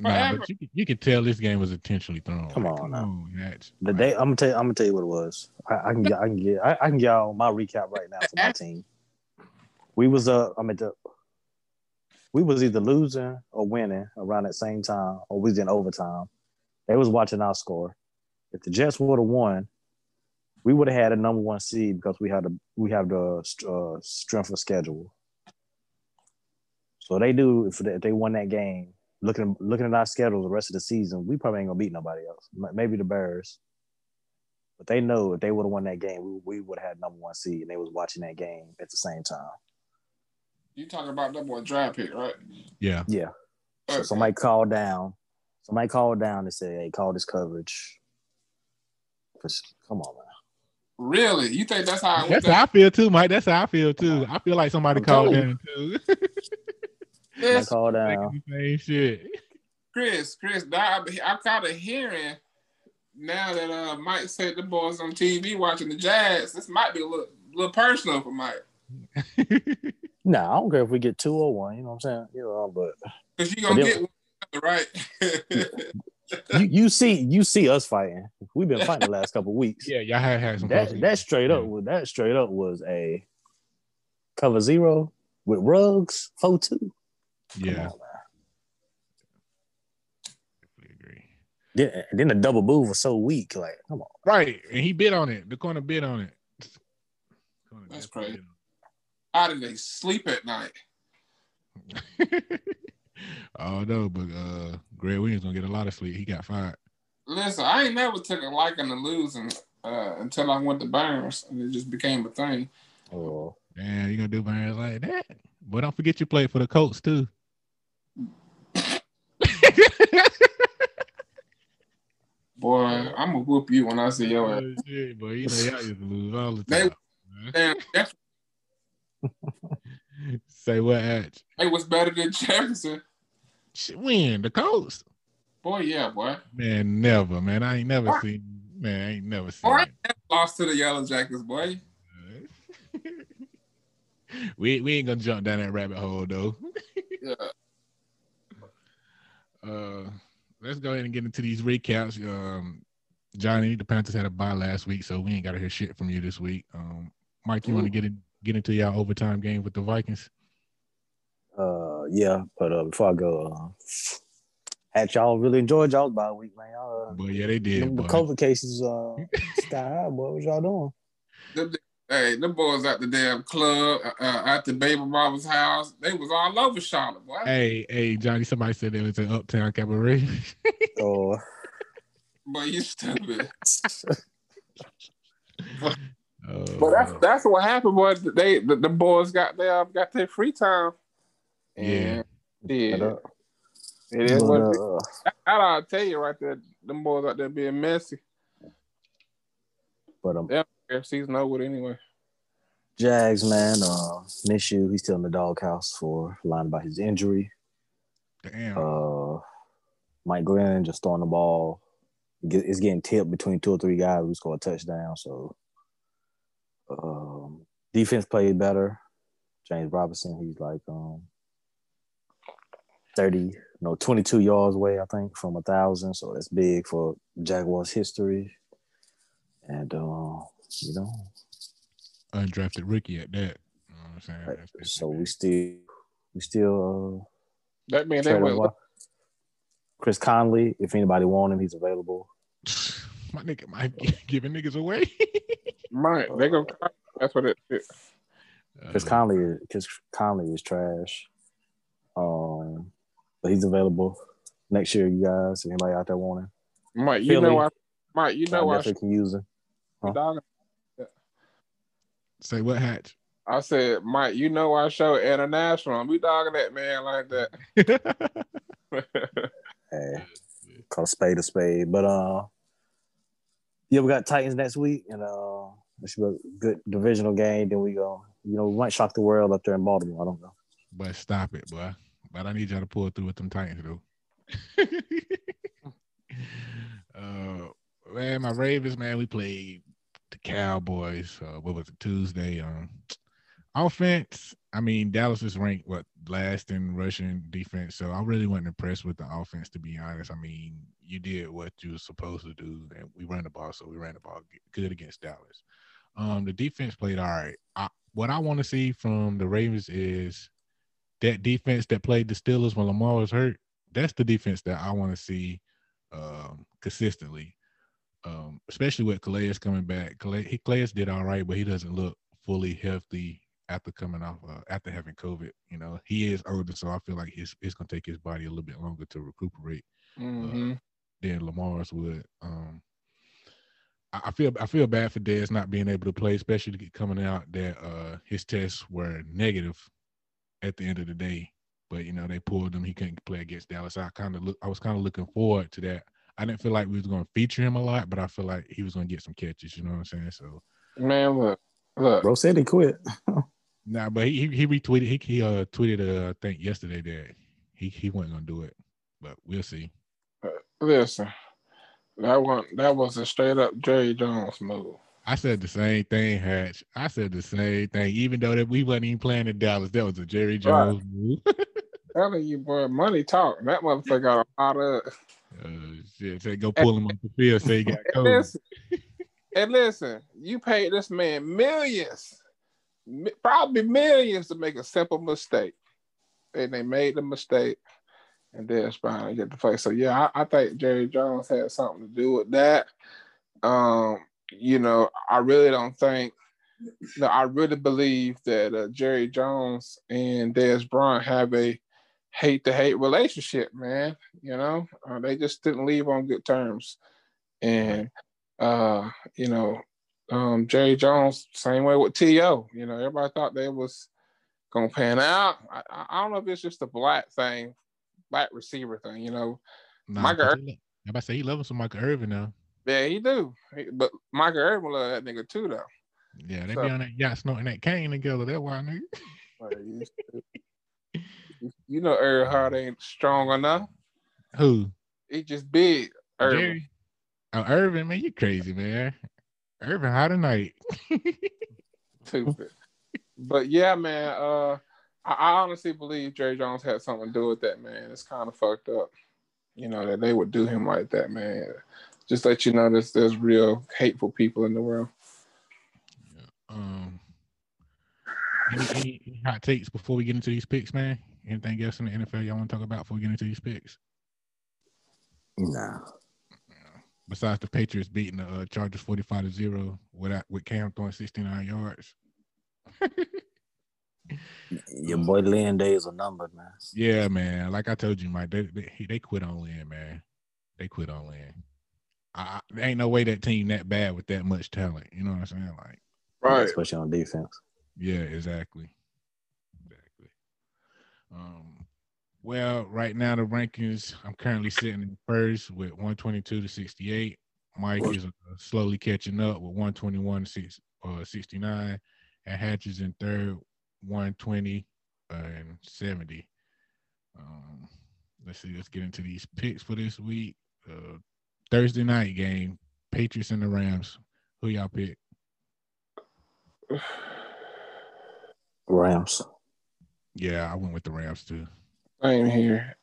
Nah, but you, could- you could tell this game was intentionally thrown Come Like, on now. Nats. The day I'm gonna tell you, I'm gonna tell you what it was. I, I can get, I can get, I, I can get y'all my recap right now for my team. We was uh, I mean, the, we was either losing or winning around that same time, or we was in overtime. They was watching our score. If the Jets would have won, we would have had a number one seed because we had a we have the uh, strength of schedule. So they do if they, if they won that game. Looking looking at our schedule the rest of the season, we probably ain't gonna beat nobody else. Maybe the Bears, but they know if they would have won that game, we, we would have had number one seed, and they was watching that game at the same time. You talking about that boy draft pick, right? yeah Yeah. So somebody called down. Somebody called down and said, "Hey, call this coverage." come on, man. Really? You think that's how? That's how I feel too, Mike. That's how I feel too. I feel like somebody I'm called telling down too. Somebody Chris, called Making down. same shit. Chris, Chris. I'm, I'm kind of hearing now that uh, Mike said the boys on TV watching the Jazz. This might be a little, little personal for Mike Nah, I don't care if we get two or one. You know what I'm saying? You know, but because you gonna get one, right. you, you see, you see us fighting. We've been fighting the last couple weeks. yeah, y'all had had some. that that straight up Yeah. was that straight up was a cover zero with rugs four two. Yeah, Come on, man. definitely agree. Then, then the double move was so weak. Like, come on. Right, and he bid on it. The corner bid on it. Corner That's crazy. How did they sleep at night? bid on it. oh no, but uh, Gregg Williams gonna get a lot of sleep. He got fired. Listen, I ain't never took a liking to losing uh, until I went to Burns, and it just became a thing. Oh, Damn, you gonna do Barnes like that? But don't forget you played for the Colts too. Boy, I'm gonna whoop you when I see your ass. Shit, boy, you know y'all used to lose all the They- time. man. Say what? They was better than Jefferson. Shit, When the Colts? Boy, yeah, boy. Man, never, man. I ain't never seen. Man, I ain't never seen. Boy, it. lost to the Yellow Jackets, boy. we we ain't gonna jump down that rabbit hole though. Yeah. Uh, let's go ahead and get into these recaps. Um, Johnny, the Panthers had a bye last week, so we ain't got to hear shit from you this week. Um, Mike, you want to get in, get into your overtime game with the Vikings? Uh, yeah, but uh, before I go, uh, had y'all really enjoyed y'all's bye week, man? Y'all, uh, But yeah, they did. them- the. COVID cases uh sky high, boy. What was y'all doing? Them, hey, them boys at the damn club, uh, uh, at the baby mama's house, they was all over Charlotte, boy. Hey, hey, Johnny, somebody said it was an Uptown Cabaret. Oh, But you stupid. Uh, But that's that's what happened, boy. They the, the boys got their got their free time. Yeah. yeah. but, It is what it is. uh, That I'll tell you right there. Them boys out there being messy. but um, Their season over anyway. Jags, man, uh, miss you. He's still in the doghouse for lying about his injury. damn. Uh, Mike Glenn just throwing the ball. It's getting tipped between two or three guys who score a touchdown. So, um, defense played better. James Robinson, he's like um, thirty, no, twenty-two yards away, I think, from a thousand. So that's big for Jaguars history. And uh, you know, Undrafted rookie at that. You know what I'm saying? That's- that's- so we still, we still That means uh, they trade went. him. Chris Conley, if anybody want him, he's available. My nigga might be giving niggas away. Right, they go. That's what it is. it Chris Uh, Conley, is- Chris Conley is trash. Um, but he's available next year. You guys, anybody out there want him, Mike, you Philly. know I. Mike, you I know I. definitely can use him. Huh? Dog, Say what hatch? I said, Mike, you know I show international. We dogging that man like that. Hey, call a spade a spade. But uh, yeah, we got Titans next week, and uh, it should be a good divisional game. Then we go, you know, we might shock the world up there in Baltimore. I don't know. but stop it, boy. But I need y'all to pull through with them Titans, though. uh, man, my Ravens, man, we played the Cowboys. Uh, what was it, Tuesday? Um, offense. I mean, Dallas is ranked what last in rushing defense, so I really wasn't impressed with the offense, to be honest. I mean, you did what you were supposed to do, and we ran the ball, so we ran the ball good against Dallas. Um, the defense played all right. I, what I want to see from the Ravens is that defense that played the Steelers when Lamar was hurt. That's the defense that I want to see um, consistently, um, especially with Calais coming back. Calais, he, Calais did all right, but he doesn't look fully healthy after coming off uh, after having COVID. You know, he is older, so I feel like his it's gonna take his body a little bit longer to recuperate hmm than Lamar's would. Um, I, I feel I feel bad for Dez not being able to play, especially coming out that uh, his tests were negative at the end of the day. But you know they pulled him; he couldn't play against Dallas. I kind of look, I was kind of looking forward to that. I didn't feel like we was going to feature him a lot, but I feel like he was going to get some catches. You know what I'm saying? So Man, look, look. Bro said he quit. nah, but he he, he retweeted he, he uh tweeted uh, I think yesterday that he he wasn't going to do it, but we'll see. Listen, that one that was a straight up Jerry Jones move. I said the same thing, Hatch. I said the same thing, even though that we wasn't even playing in Dallas. That was a Jerry Jones move. Telling you, boy, money talk. That motherfucker got a lot of. Uh, shit, say go pull him off the field. Say he got And COVID. listen, and listen, you paid this man millions, probably millions to make a simple mistake, and they made the mistake, and then to get the play. So yeah, I, I think Jerry Jones had something to do with that. Um, you know, I really don't think. No, I really believe that uh, Jerry Jones and Dez Bryant have a hate to hate relationship, man. You know, uh, they just didn't leave on good terms, and uh, you know, um, Jerry Jones, same way with To. You know, everybody thought they was gonna pan out. I, I don't know if it's just a black thing, black receiver thing. You know, Nah, Michael but he I'm about to say he loves some Michael Irvin now. yeah, he do, He- but Michael Irvin love that nigga too, though. Yeah, they So- be on that yacht snorting that cane together. That's why nigga. Like, you- You know, Irv Hart ain't strong enough. Who? He just big. Irvin. Jerry? Oh, Irvin, man, you crazy, man. Irvin, how tonight? stupid. but yeah, man, uh, I, I honestly believe Jerry Jones had something to do with that, man. It's kind of fucked up, you know, that they would do him like that, man. just let you know there's there's real hateful people in the world. Um, any, any, any hot takes before we get into these picks, man? Anything else in the NFL y'all want to talk about before we get into these picks? Nah. Besides the Patriots beating the uh, Chargers forty-five to zero with with Cam throwing sixty-nine yards. Your boy Lynn days are numbered, man. Yeah, man. Like I told you, Mike, they they, they quit on Lynn, man. They quit on Lynn. I, there ain't no way that team that bad with that much talent. You know what I'm saying? Like, Right. Especially on defense. yeah, exactly, exactly. Um, well, right now the rankings, I'm currently sitting in first with 122 to 68. Mike is uh, slowly catching up with 121 to six, uh, 69, and Hatch is in third, 120 and 70. Um, let's see, let's get into these picks for this week. Uh, Thursday night game, Patriots and the Rams. Who y'all pick? Rams. Yeah, I went with the Rams too. Same here.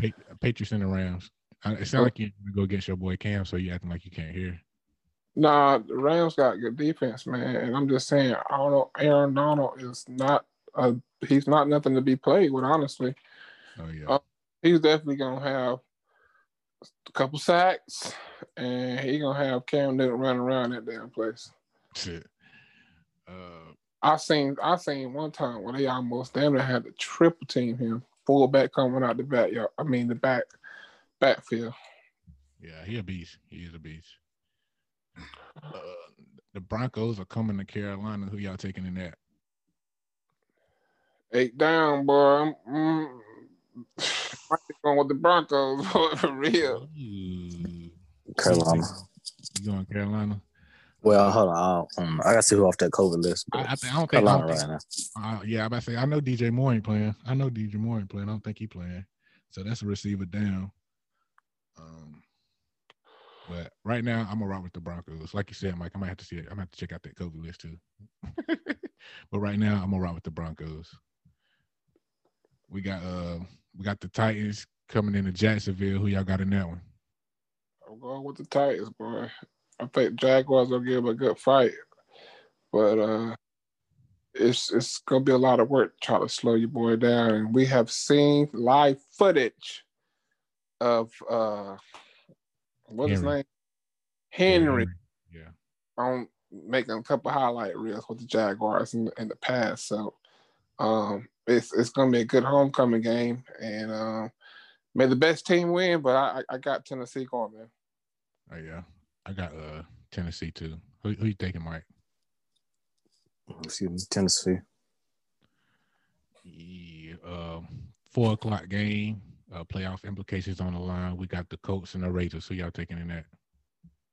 Pa- Patriots and the Rams. I- It sounds like you're gonna go against your boy Cam, so you acting like you can't hear. Nah, the Rams got good defense, man. And I'm just saying, I don't know. Aaron Donald is not a he's not nothing to be played with, honestly. Oh yeah, Uh, He's definitely gonna have a couple sacks, and he gonna have Cam Newton running around that damn place. shit. Uh, I seen I seen one time where they almost damn near had to triple team him, fullback coming out the backyard. I mean the back backfield. yeah, he a beast. He is a beast. Uh, the Broncos are coming to Carolina. Who y'all taking in that? Eight down, boy. I'm, mm, might be going with the Broncos boy, for real. Ooh. Carolina. You going Carolina? Well, hold on. I, um, I got to see who off that COVID list. I, But I, think, I don't think. I Carolina don't right think now. uh, yeah, I about to say I know DJ Moore ain't playing. I know DJ Moore ain't playing. I don't think he playing. So that's a receiver down. Um, but right now I'm gonna rock with the Broncos. Like you said, Mike, I might have to see it. I might have to check out that COVID list too. but right now I'm gonna rock with the Broncos. We got uh we got the Titans coming into Jacksonville. Who y'all got in that one? I'm going with the Titans, boy. I think Jaguars will give him a good fight, but uh, it's it's gonna be a lot of work trying to slow your boy down. And we have seen live footage of uh, what's his name, Henry, Yeah. on making a couple highlight reels with the Jaguars in, in the past. So um, it's it's gonna be a good homecoming game, and um, may the best team win. But I I I got Tennessee going, man. Oh yeah. I got uh Tennessee too. Who, who you taking, Mike? Excuse me. Tennessee. Yeah, um, four o'clock game. Uh, playoff implications on the line. We got the Colts and the Raiders. Who y'all taking in that?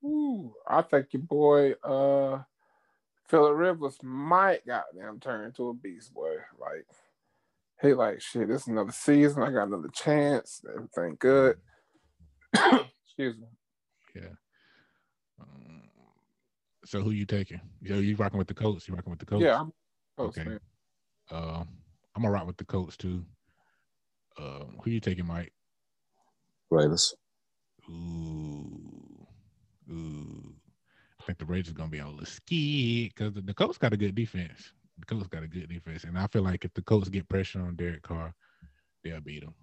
Ooh, I think your boy uh Philip Rivers might goddamn turn into a beast boy. Like he like shit, this another season. I got another chance. Everything good. Excuse me. Yeah. So who you taking? Yo, you rocking with the Colts? You rocking with the Colts? Yeah, I'm close, Okay. man. Um, I'm gonna rock with the Colts too. Um, who you taking, Mike? Raiders. Ooh, ooh. I think the Raiders gonna be on the ski because the, the Colts got a good defense. The Colts got a good defense, and I feel like if the Colts get pressure on Derek Carr, they'll beat them.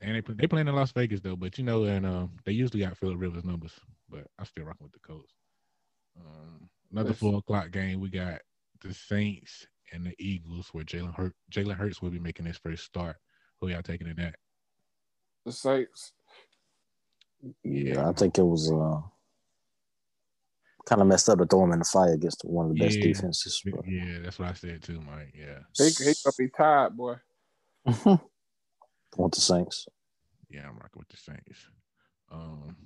And they play- they playing in Las Vegas though, but you know, and um, they usually got Philip Rivers numbers, but I'm still rocking with the Colts. Um, another four o'clock game. We got the Saints and the Eagles, where Jalen Hurt Jalen Hurts will be making his first start. Who y'all taking in that? The Saints. Yeah, I think it was uh, kind of messed up to throw him in the fire against one of the best Yeah. defenses. But Yeah, that's what I said too, Mike. Yeah. He he gonna be tired, boy. want the Saints. Yeah, I'm rocking with the Saints. Um,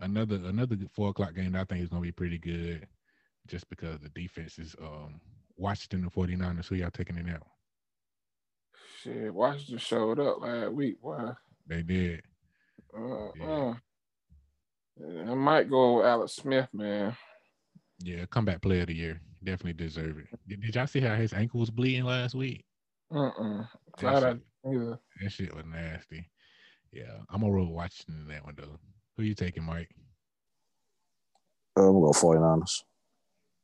another another four o'clock game that I think is gonna be pretty good, just because the defense is um Washington and 49ers. Who y'all taking in that one? Shit, Washington showed up last week, boy. They did. Uh, Yeah. uh. I might go with Alex Smith, man. Yeah, comeback player of the year. Definitely deserve it. Did, did y'all see how his ankle was bleeding last week? Uh-uh. That shit, that shit was nasty. Yeah, I'm gonna roll Washington in that one though. Who you taking, Mike? Uh, we'll go 49ers.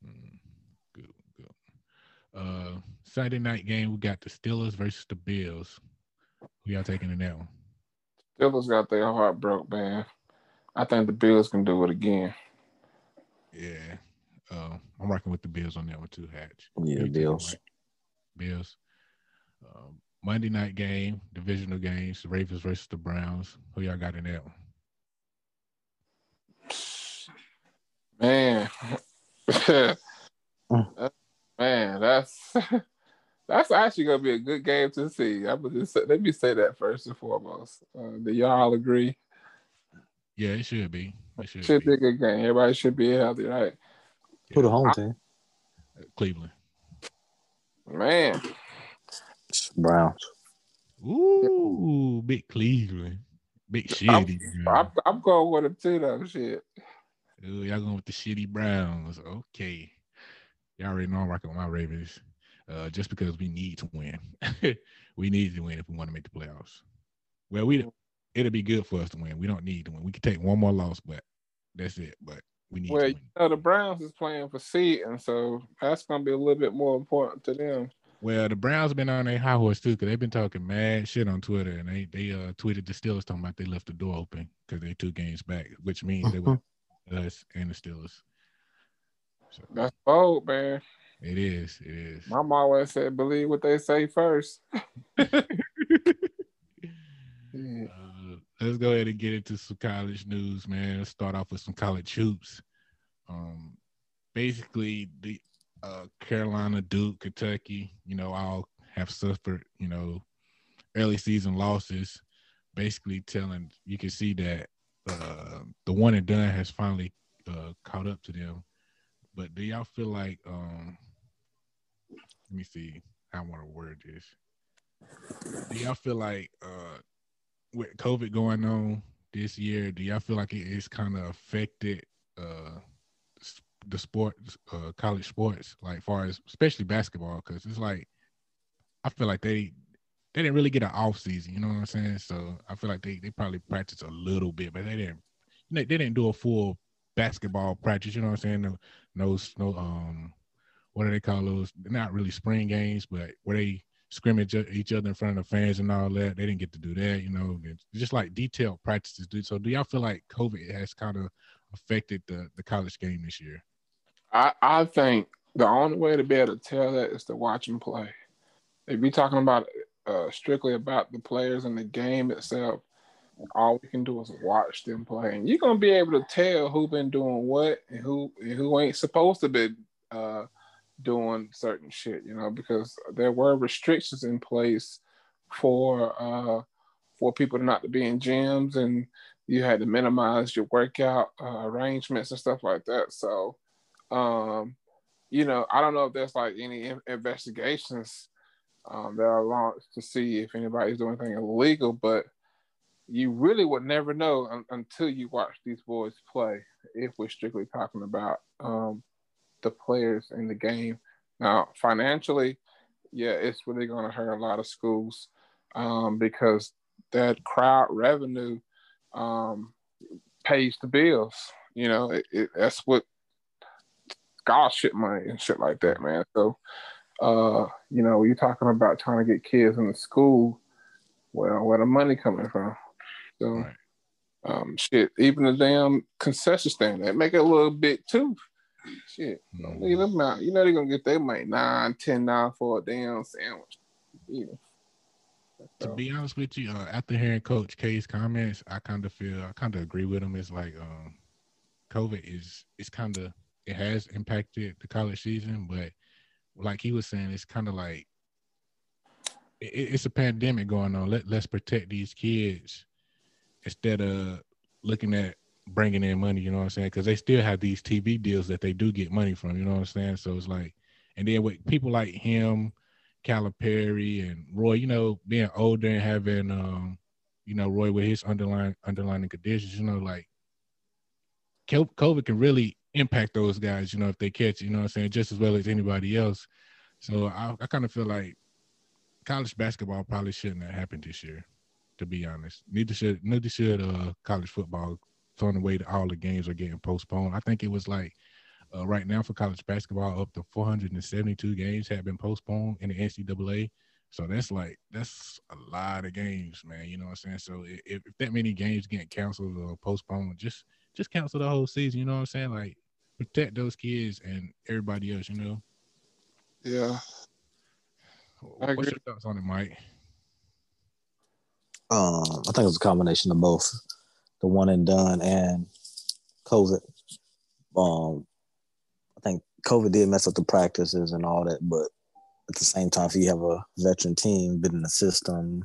Mm, good, good. Uh, Saturday night game, we got the Steelers versus the Bills. Who y'all taking in that one? Steelers got their heart broke, man. I think the Bills can do it again. Yeah. Uh, I'm rocking with the Bills on that one too, Hatch. Yeah, Who Bills. Bills. Um, Monday night game, divisional games, the Ravens versus the Browns. Who y'all got in that one? Man, man, that's that's actually gonna be a good game to see. I would just say, let me say that first and foremost. Uh, do y'all agree? Yeah, it should be. It should, Should be be. a good game. Everybody should be healthy, right? Who the home team? Cleveland. Man, Browns. Ooh, big Cleveland. Big I'm, shitty. I'm, I'm going with them too, though. Shit. Ooh, y'all going with the shitty Browns. Okay. Y'all already know I'm rocking with my Ravens. Uh, just because we need to win. we need to win if we want to make the playoffs. Well, we it'll be good for us to win. We don't need to win. We can take one more loss, but that's it. But we need Well, to you win. know, the Browns is playing for seed, and so that's gonna be a little bit more important to them. Well, the Browns been on their high horse too, because they've been talking mad shit on Twitter, and they they uh tweeted the Steelers talking about they left the door open because they two games back, which means they were us and the Steelers. So That's bold, man. it is, it is. My mom always said, "Believe what they say first. Yeah. Uh, let's go ahead and get into some college news, man. Let's start off with some college hoops. Um, basically, the uh, Carolina, Duke, Kentucky, you know, all have suffered, you know, early season losses. Basically, telling you can see that uh, the one and done has finally uh, caught up to them. But do y'all feel like? Um, let me see I want to word this. Do y'all feel like uh, with COVID going on this year, do y'all feel like it is kind of affected uh the sport, uh, college sports, like far as especially basketball? Because it's like I feel like they they didn't really get an off season. You know what I'm saying? So I feel like they they probably practiced a little bit, but they didn't they, didn't do a full basketball practice. You know what I'm saying? No, no, um, what do they call those? Not really spring games, but where they scrimmage each other in front of the fans and all that. They didn't get to do that, you know. It's just like detailed practices. Dude. So do y'all feel like COVID has kind of affected the the college game this year? I, I think the only way to be able to tell that is to watch them play. If you're talking about uh, strictly about the players and the game itself, all we can do is watch them play, and you're gonna be able to tell who been doing what and who and who ain't supposed to be uh, doing certain shit. You know, because there were restrictions in place for uh, for people not to be in gyms, and you had to minimize your workout uh, arrangements and stuff like that. So um, you know, I don't know if there's like any investigations um, that are launched to see if anybody's doing anything illegal, but you really would never know un- until you watch these boys play. If we're strictly talking about um, the players in the game, now financially, yeah, it's really going to hurt a lot of schools um, because that crowd revenue um, pays the bills. You know, it, it, that's what scholarship money and shit like that, man. So, uh, you know, you're talking about trying to get kids in the school. Well, where the money coming from? So, Right. um, shit, even the damn concession stand, they make it a little bit too. Shit, don't leave them out. You know they're gonna get their money nine, ten dollars for a damn sandwich. Yeah. To be honest with you, uh, after hearing Coach K's comments, I kind of feel I kind of agree with him. It's like um, COVID is it's kind of it has impacted the college season, but like he was saying, it's kind of like it, it's a pandemic going on. Let let's protect these kids instead of looking at bringing in money. You know what I'm saying? Because they still have these TV deals that they do get money from. You know what I'm saying? So it's like, and then with people like him, Calipari, and Roy, you know, being older and having, um, you know, Roy with his underlying underlying conditions, you know, like COVID can really impact those guys. You know, if they catch, you know what I'm saying, just as well as anybody else. So I, I kind of feel like college basketball probably shouldn't have happened this year, to be honest. Neither should neither should uh college football on the way that all the games are getting postponed. I think it was like uh, right now for college basketball, up to 472 games have been postponed in the NCAA. So that's like that's a lot of games, man. You know what I'm saying? So if, if that many games get canceled or postponed, just just cancel the whole season. You know what I'm saying? Like protect those kids and everybody else. You know? Yeah. I What's agree. your thoughts on it, Mike? Um, I think it was a combination of both, the one and done and COVID. Um, I think COVID did mess up the practices and all that, but at the same time, if you have a veteran team, been in the system,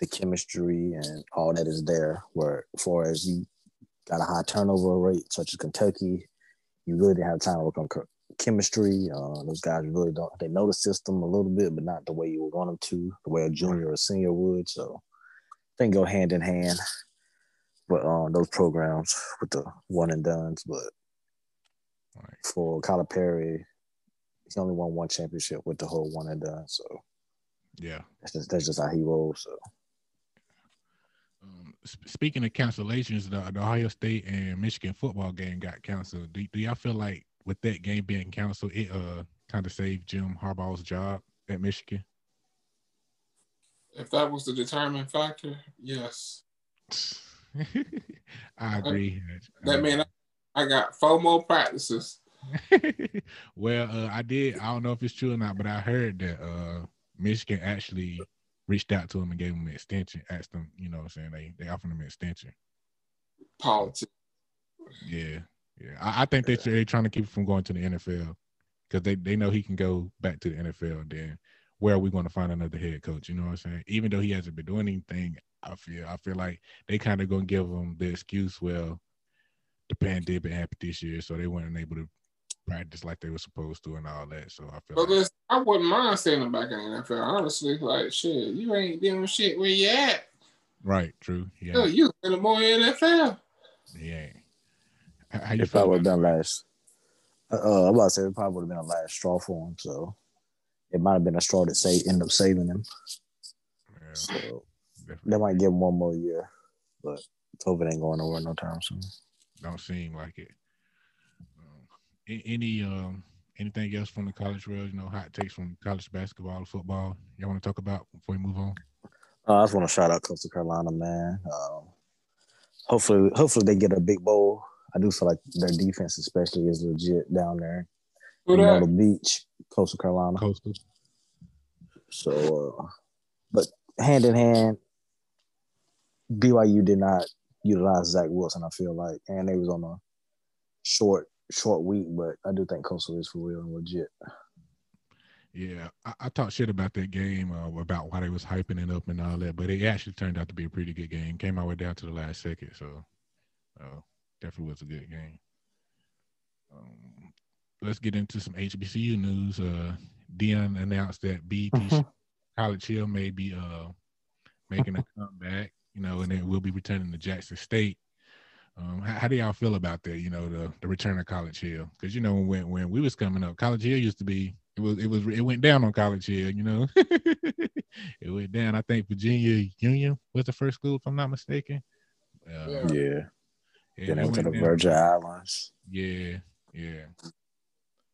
the chemistry and all that is there. Where, as far as you got a high turnover rate, such as Kentucky, you really didn't have time to work on chemistry. Uh, those guys really don't. They know the system a little bit, but not the way you would want them to, the way a junior or a senior would. So they can go hand in hand. But um, those programs with the one and duns. But Right. for Calipari, he only won one championship with the whole one and done. So Yeah. that's just that's just how he rolls. So speaking of cancellations, the, the Ohio State and Michigan football game got canceled. Do, do y'all feel like with that game being canceled, it uh kind of saved Jim Harbaugh's job at Michigan? If that was the determining factor, yes. I agree. That mean I, I got four more practices. well, uh, I did. I don't know if it's true or not, but I heard that uh, Michigan actually reached out to him and gave him an extension. Asked him, you know, what I'm saying they they offered him an extension. Politics. Yeah, yeah. I, I think they they're trying to keep him from going to the NFL because they they know he can go back to the NFL. Then where are we going to find another head coach? You know what I'm saying? Even though he hasn't been doing anything, I feel I feel like they kind of gonna give him the excuse. Well, the pandemic happened this year, so they weren't able to practice like they were supposed to and all that. So I feel But like, listen, I wouldn't mind seeing him back in the NFL. Honestly, like shit, you ain't doing shit where you at. right, true. Yo, Yeah, you in the more NFL. yeah. How, how you it feel probably would have been last. Uh, uh, I'm about to say it probably would have been a last straw for him. So it might have been a straw that say end up saving him. Yeah, So definitely. they might give him one more year, but COVID ain't going nowhere no time soon. don't seem like it. A- any um anything else from the college world? You know, hot takes from college basketball, or football. Y'all want to talk about before we move on? Uh, I just want to shout out Coastal Carolina, man. Um, hopefully, hopefully they get a big bowl. I do feel like their defense, especially, is legit down there Who in that? Myrtle Beach, Coastal Carolina. Coastal. So, uh, but hand in hand, BYU did not utilize Zach Wilson. I feel like, and they was on a short, short week, but I do think Coastal is for real and legit. Yeah, I, I talked shit about that game uh, about why they was hyping it up and all that, but it actually turned out to be a pretty good game. Came all the way down to the last second, so uh, definitely was a good game. Um, let's get into some HBCU news. Uh, Deion announced that BET College Hill may be uh, making a comeback, you know, and then we'll be returning to Jackson State. Um, how, how do y'all feel about that? You know, the the return of College Hill, because you know when when we was coming up, College Hill used to be it was it was it went down on College Hill. You know, it went down. I think Virginia Union was the first school, if I'm not mistaken. Uh, Yeah. Yeah. yeah, Then it went to the down. Virgin Islands. Yeah, yeah. Do,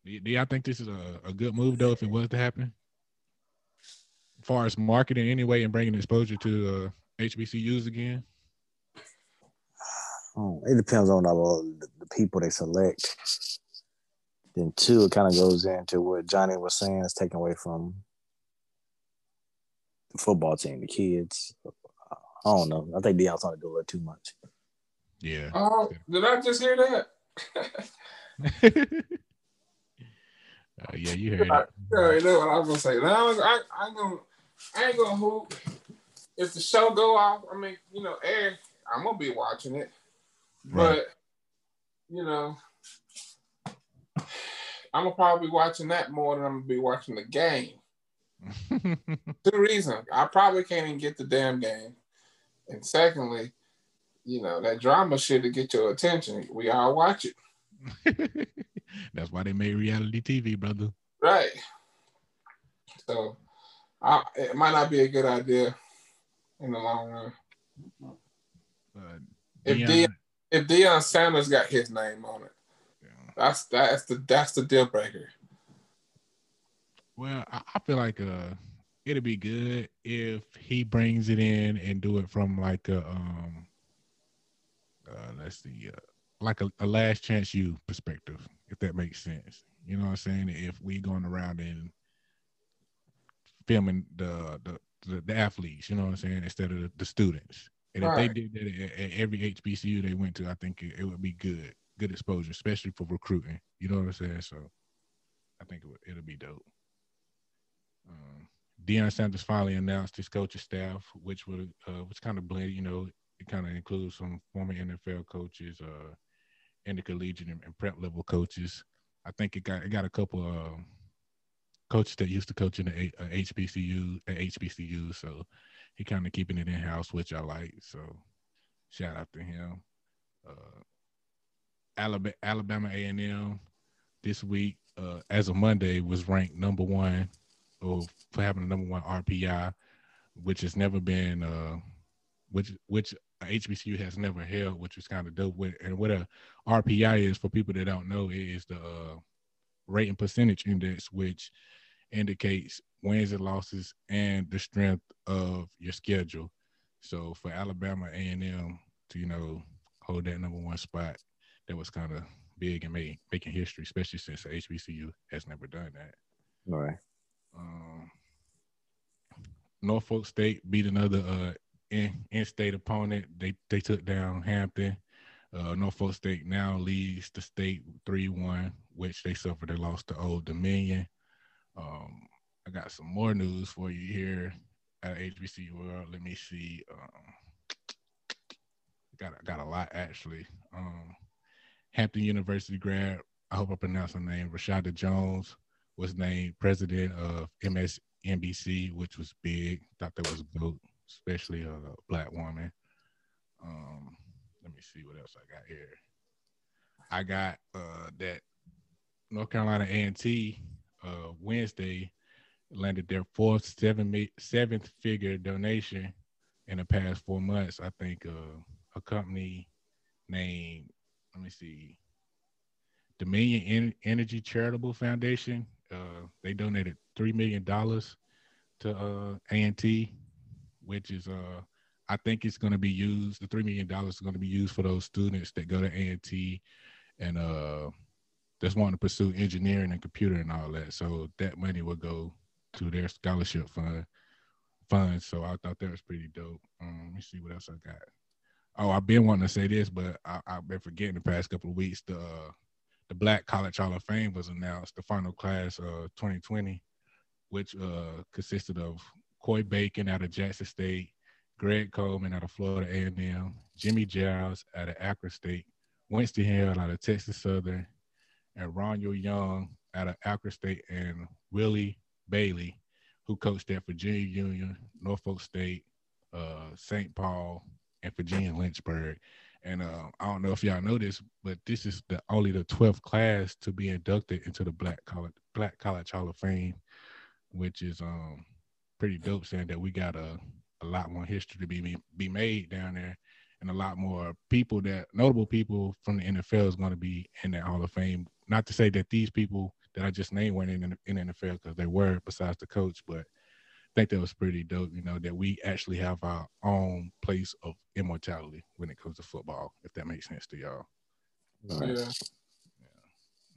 y- do y'all think this is a, a good move though, if it was to happen? As far as marketing anyway and bringing exposure to uh, HBCUs again. Oh, it depends on the, the, the people they select. Then two, it kind of goes into what Johnny was saying, it's taken away from the football team, the kids. I don't know. I think Deion's trying to do a little too much. Yeah. Oh, did I just hear that? Uh, yeah, you heard I it. already know what I was gonna say. Now I, I ain't gonna, I ain't gonna hoop. If the show go off, I mean, you know, air, I'm gonna be watching it. Right. But you know, I'm gonna probably be watching that more than I'm gonna be watching the game. Two reasons. I probably can't even get the damn game. And secondly, you know, that drama shit to get your attention. We all watch it. That's why they made reality TV, brother. Right. So I, it might not be a good idea in the long run. Uh, If Deion- if Deion Sanders got his name on it, Yeah. that's that's the that's the deal breaker. Well, I, I feel like uh it'd be good if he brings it in and do it from like a um uh let's see uh, like a, a last chance you perspective, if that makes sense. You know what I'm saying? If we going around and filming the the, the, the athletes, you know what I'm saying, instead of the, the students. And if they did that at, at every HBCU they went to, I think it, it would be good, good exposure, especially for recruiting. You know what I'm saying? So I think it would, it'll be dope. Um, Deion Sanders finally announced his coaching staff, which would uh, which kind of blend. You know, it kind of includes some former NFL coaches, uh, and the collegiate and, and prep level coaches. I think it got it got a couple of coaches that used to coach in the A- uh, HBCU at HBCU, so he kind of keeping it in house, which I like. So shout out to him. Uh, Alabama Alabama A and M this week, uh, as of Monday, was ranked number one or for having the number one RPI, which has never been, uh, which which HBCU has never held, which is kind of dope. And what a RPI is for people that don't know, is the uh, rating percentage index, which indicates wins and losses and the strength of your schedule. So for Alabama A and M to you know hold that number one spot, that was kind of big and made, making history, especially since the HBCU has never done that. All right. Um, Norfolk State beat another uh, in in-state opponent. They they took down Hampton. Uh, Norfolk State now leads the state three one, which they suffered a loss to Old Dominion. Um, I got some more news for you here at HBC World. Let me see. Um, got got a lot actually. Um, Hampton University grad. I hope I pronounced her name. Rashida Jones was named president of MSNBC, which was big. Thought that was dope, especially a black woman. Um, let me see what else I got here. I got uh, that North Carolina A&T uh, Wednesday landed their fourth seven seventh figure donation in the past four months. I think uh, a company named let me see Dominion En- Energy Charitable Foundation. Uh, they donated three million dollars to uh, A&T, which is uh, I think it's going to be used. The three million dollars is going to be used for those students that go to A&T and uh, just wanting to pursue engineering and computer and all that. So that money will go to their scholarship fund funds. So I thought that was pretty dope. Um, let me see what else I got. Oh, I've been wanting to say this, but I, I've been forgetting the past couple of weeks. The uh, the Black College Hall of Fame was announced, the final class uh 2020, which uh consisted of Coy Bacon out of Jackson State, Greg Coleman out of Florida A&M, Jimmy Giles out of Alcorn State, Winston Hill out of Texas Southern, and Ronald Young out of Alcorn State, and Willie Bailey, who coached at Virginia Union, Norfolk State, uh, St. Paul, and Virginia Lynchburg. And uh, I don't know if y'all know this, but this is the only the 12th class to be inducted into the Black College Black College Hall of Fame, which is um pretty dope. Saying that we got a a lot more history to be be made down there, and a lot more people that notable people from the NFL is going to be in that Hall of Fame. Not to say that these people that I just named weren't in in the NFL because they were, besides the coach, but I think that was pretty dope. You know that we actually have our own place of immortality when it comes to football. If that makes sense to y'all. All right. Yeah.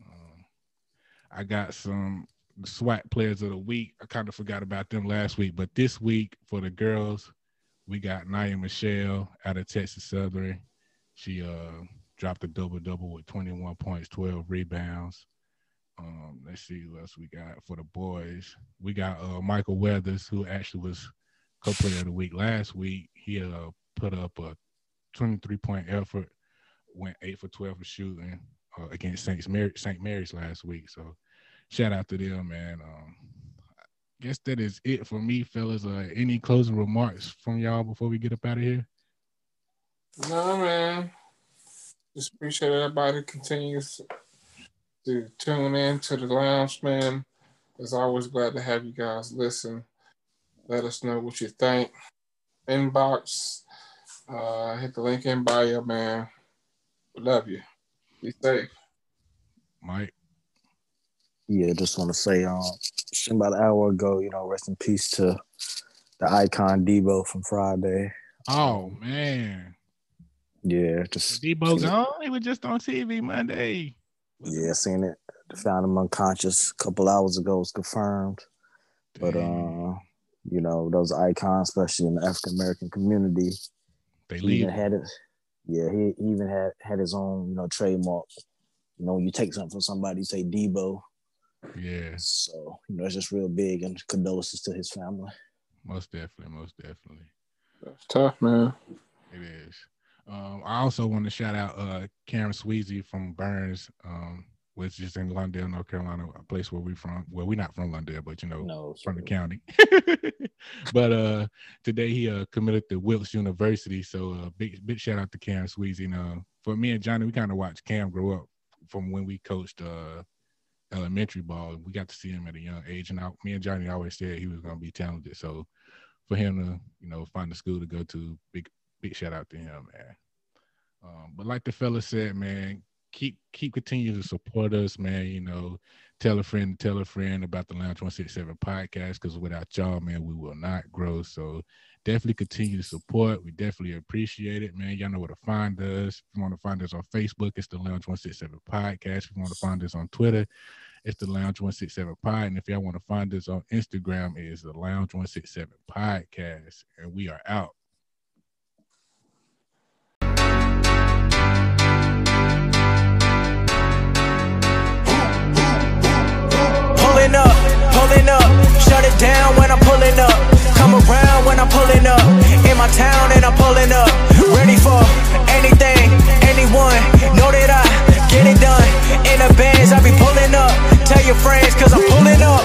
Um, I got some SWAC players of the week. I kind of forgot about them last week, but this week for the girls, we got Nia Michelle out of Texas Southern. She uh dropped a double double with 21 points, 12 rebounds. Um, let's see who else we got for the boys. We got uh Michael Weathers, who actually was co-player of the week last week. He uh put up a 23 point effort, went eight for 12 for shooting uh, against Saint Mary St. Mary's last week. So shout out to them, man. Um, I guess that is it for me, fellas. Uh, any closing remarks from y'all before we get up out of here? No, man. Just appreciate everybody continues to tune in to the lounge, man. As always glad to have you guys listen. Let us know what you think. Inbox, uh, hit the link in bio, man. Love you. Be safe. Mike. Yeah, just want to say, um, about an hour ago, you know, rest in peace to the icon Debo from Friday. Oh man. Yeah, just Debo gone. He was just on TV Monday. Yeah, seen it. Found him unconscious a couple hours ago. Was confirmed, but uh, you know those icons, especially in the African American community, they he leave. even had it. Yeah, he even had had his own you know trademark. You know, when you take something from somebody, you say Debo. Yeah. So you know, it's just real big, and condolences to his family. Most definitely, most definitely. That's tough, man. It is. Um, I also want to shout out uh Karen Sweezy from Burns, um, which is in Lawndale, North Carolina, a place where we're from. Well, we're not from Lawndale, but you know, No, from the county. but uh today he uh committed to Wilkes University. So uh big big shout out to Cam Sweezy. And uh for me and Johnny, we kind of watched Cam grow up from when we coached uh elementary ball. We got to see him at a young age. And I, me and Johnny always said he was gonna be talented. So for him to, you know, find a school to go to, big big shout out to him, man. Um, but like the fella said, man, keep keep continuing to support us, man. You know, tell a friend, tell a friend about the Lounge One Six Seven podcast because without y'all, man, we will not grow. So definitely continue to support. We definitely appreciate it, man. Y'all know where to find us. If you want to find us on Facebook, it's the Lounge One Six Seven podcast. If you want to find us on Twitter, it's the Lounge One Six Seven Pod. And if y'all want to find us on Instagram, it is the Lounge One Six Seven Podcast. And we are out. pulling up, pulling up. Shut it down when I'm pulling up. Come around when I'm pulling up. In my town and I'm pulling up. Ready for anything, anyone. Know that I get it done. In the bands, I be pulling up. Tell your friends, cause I'm pulling up.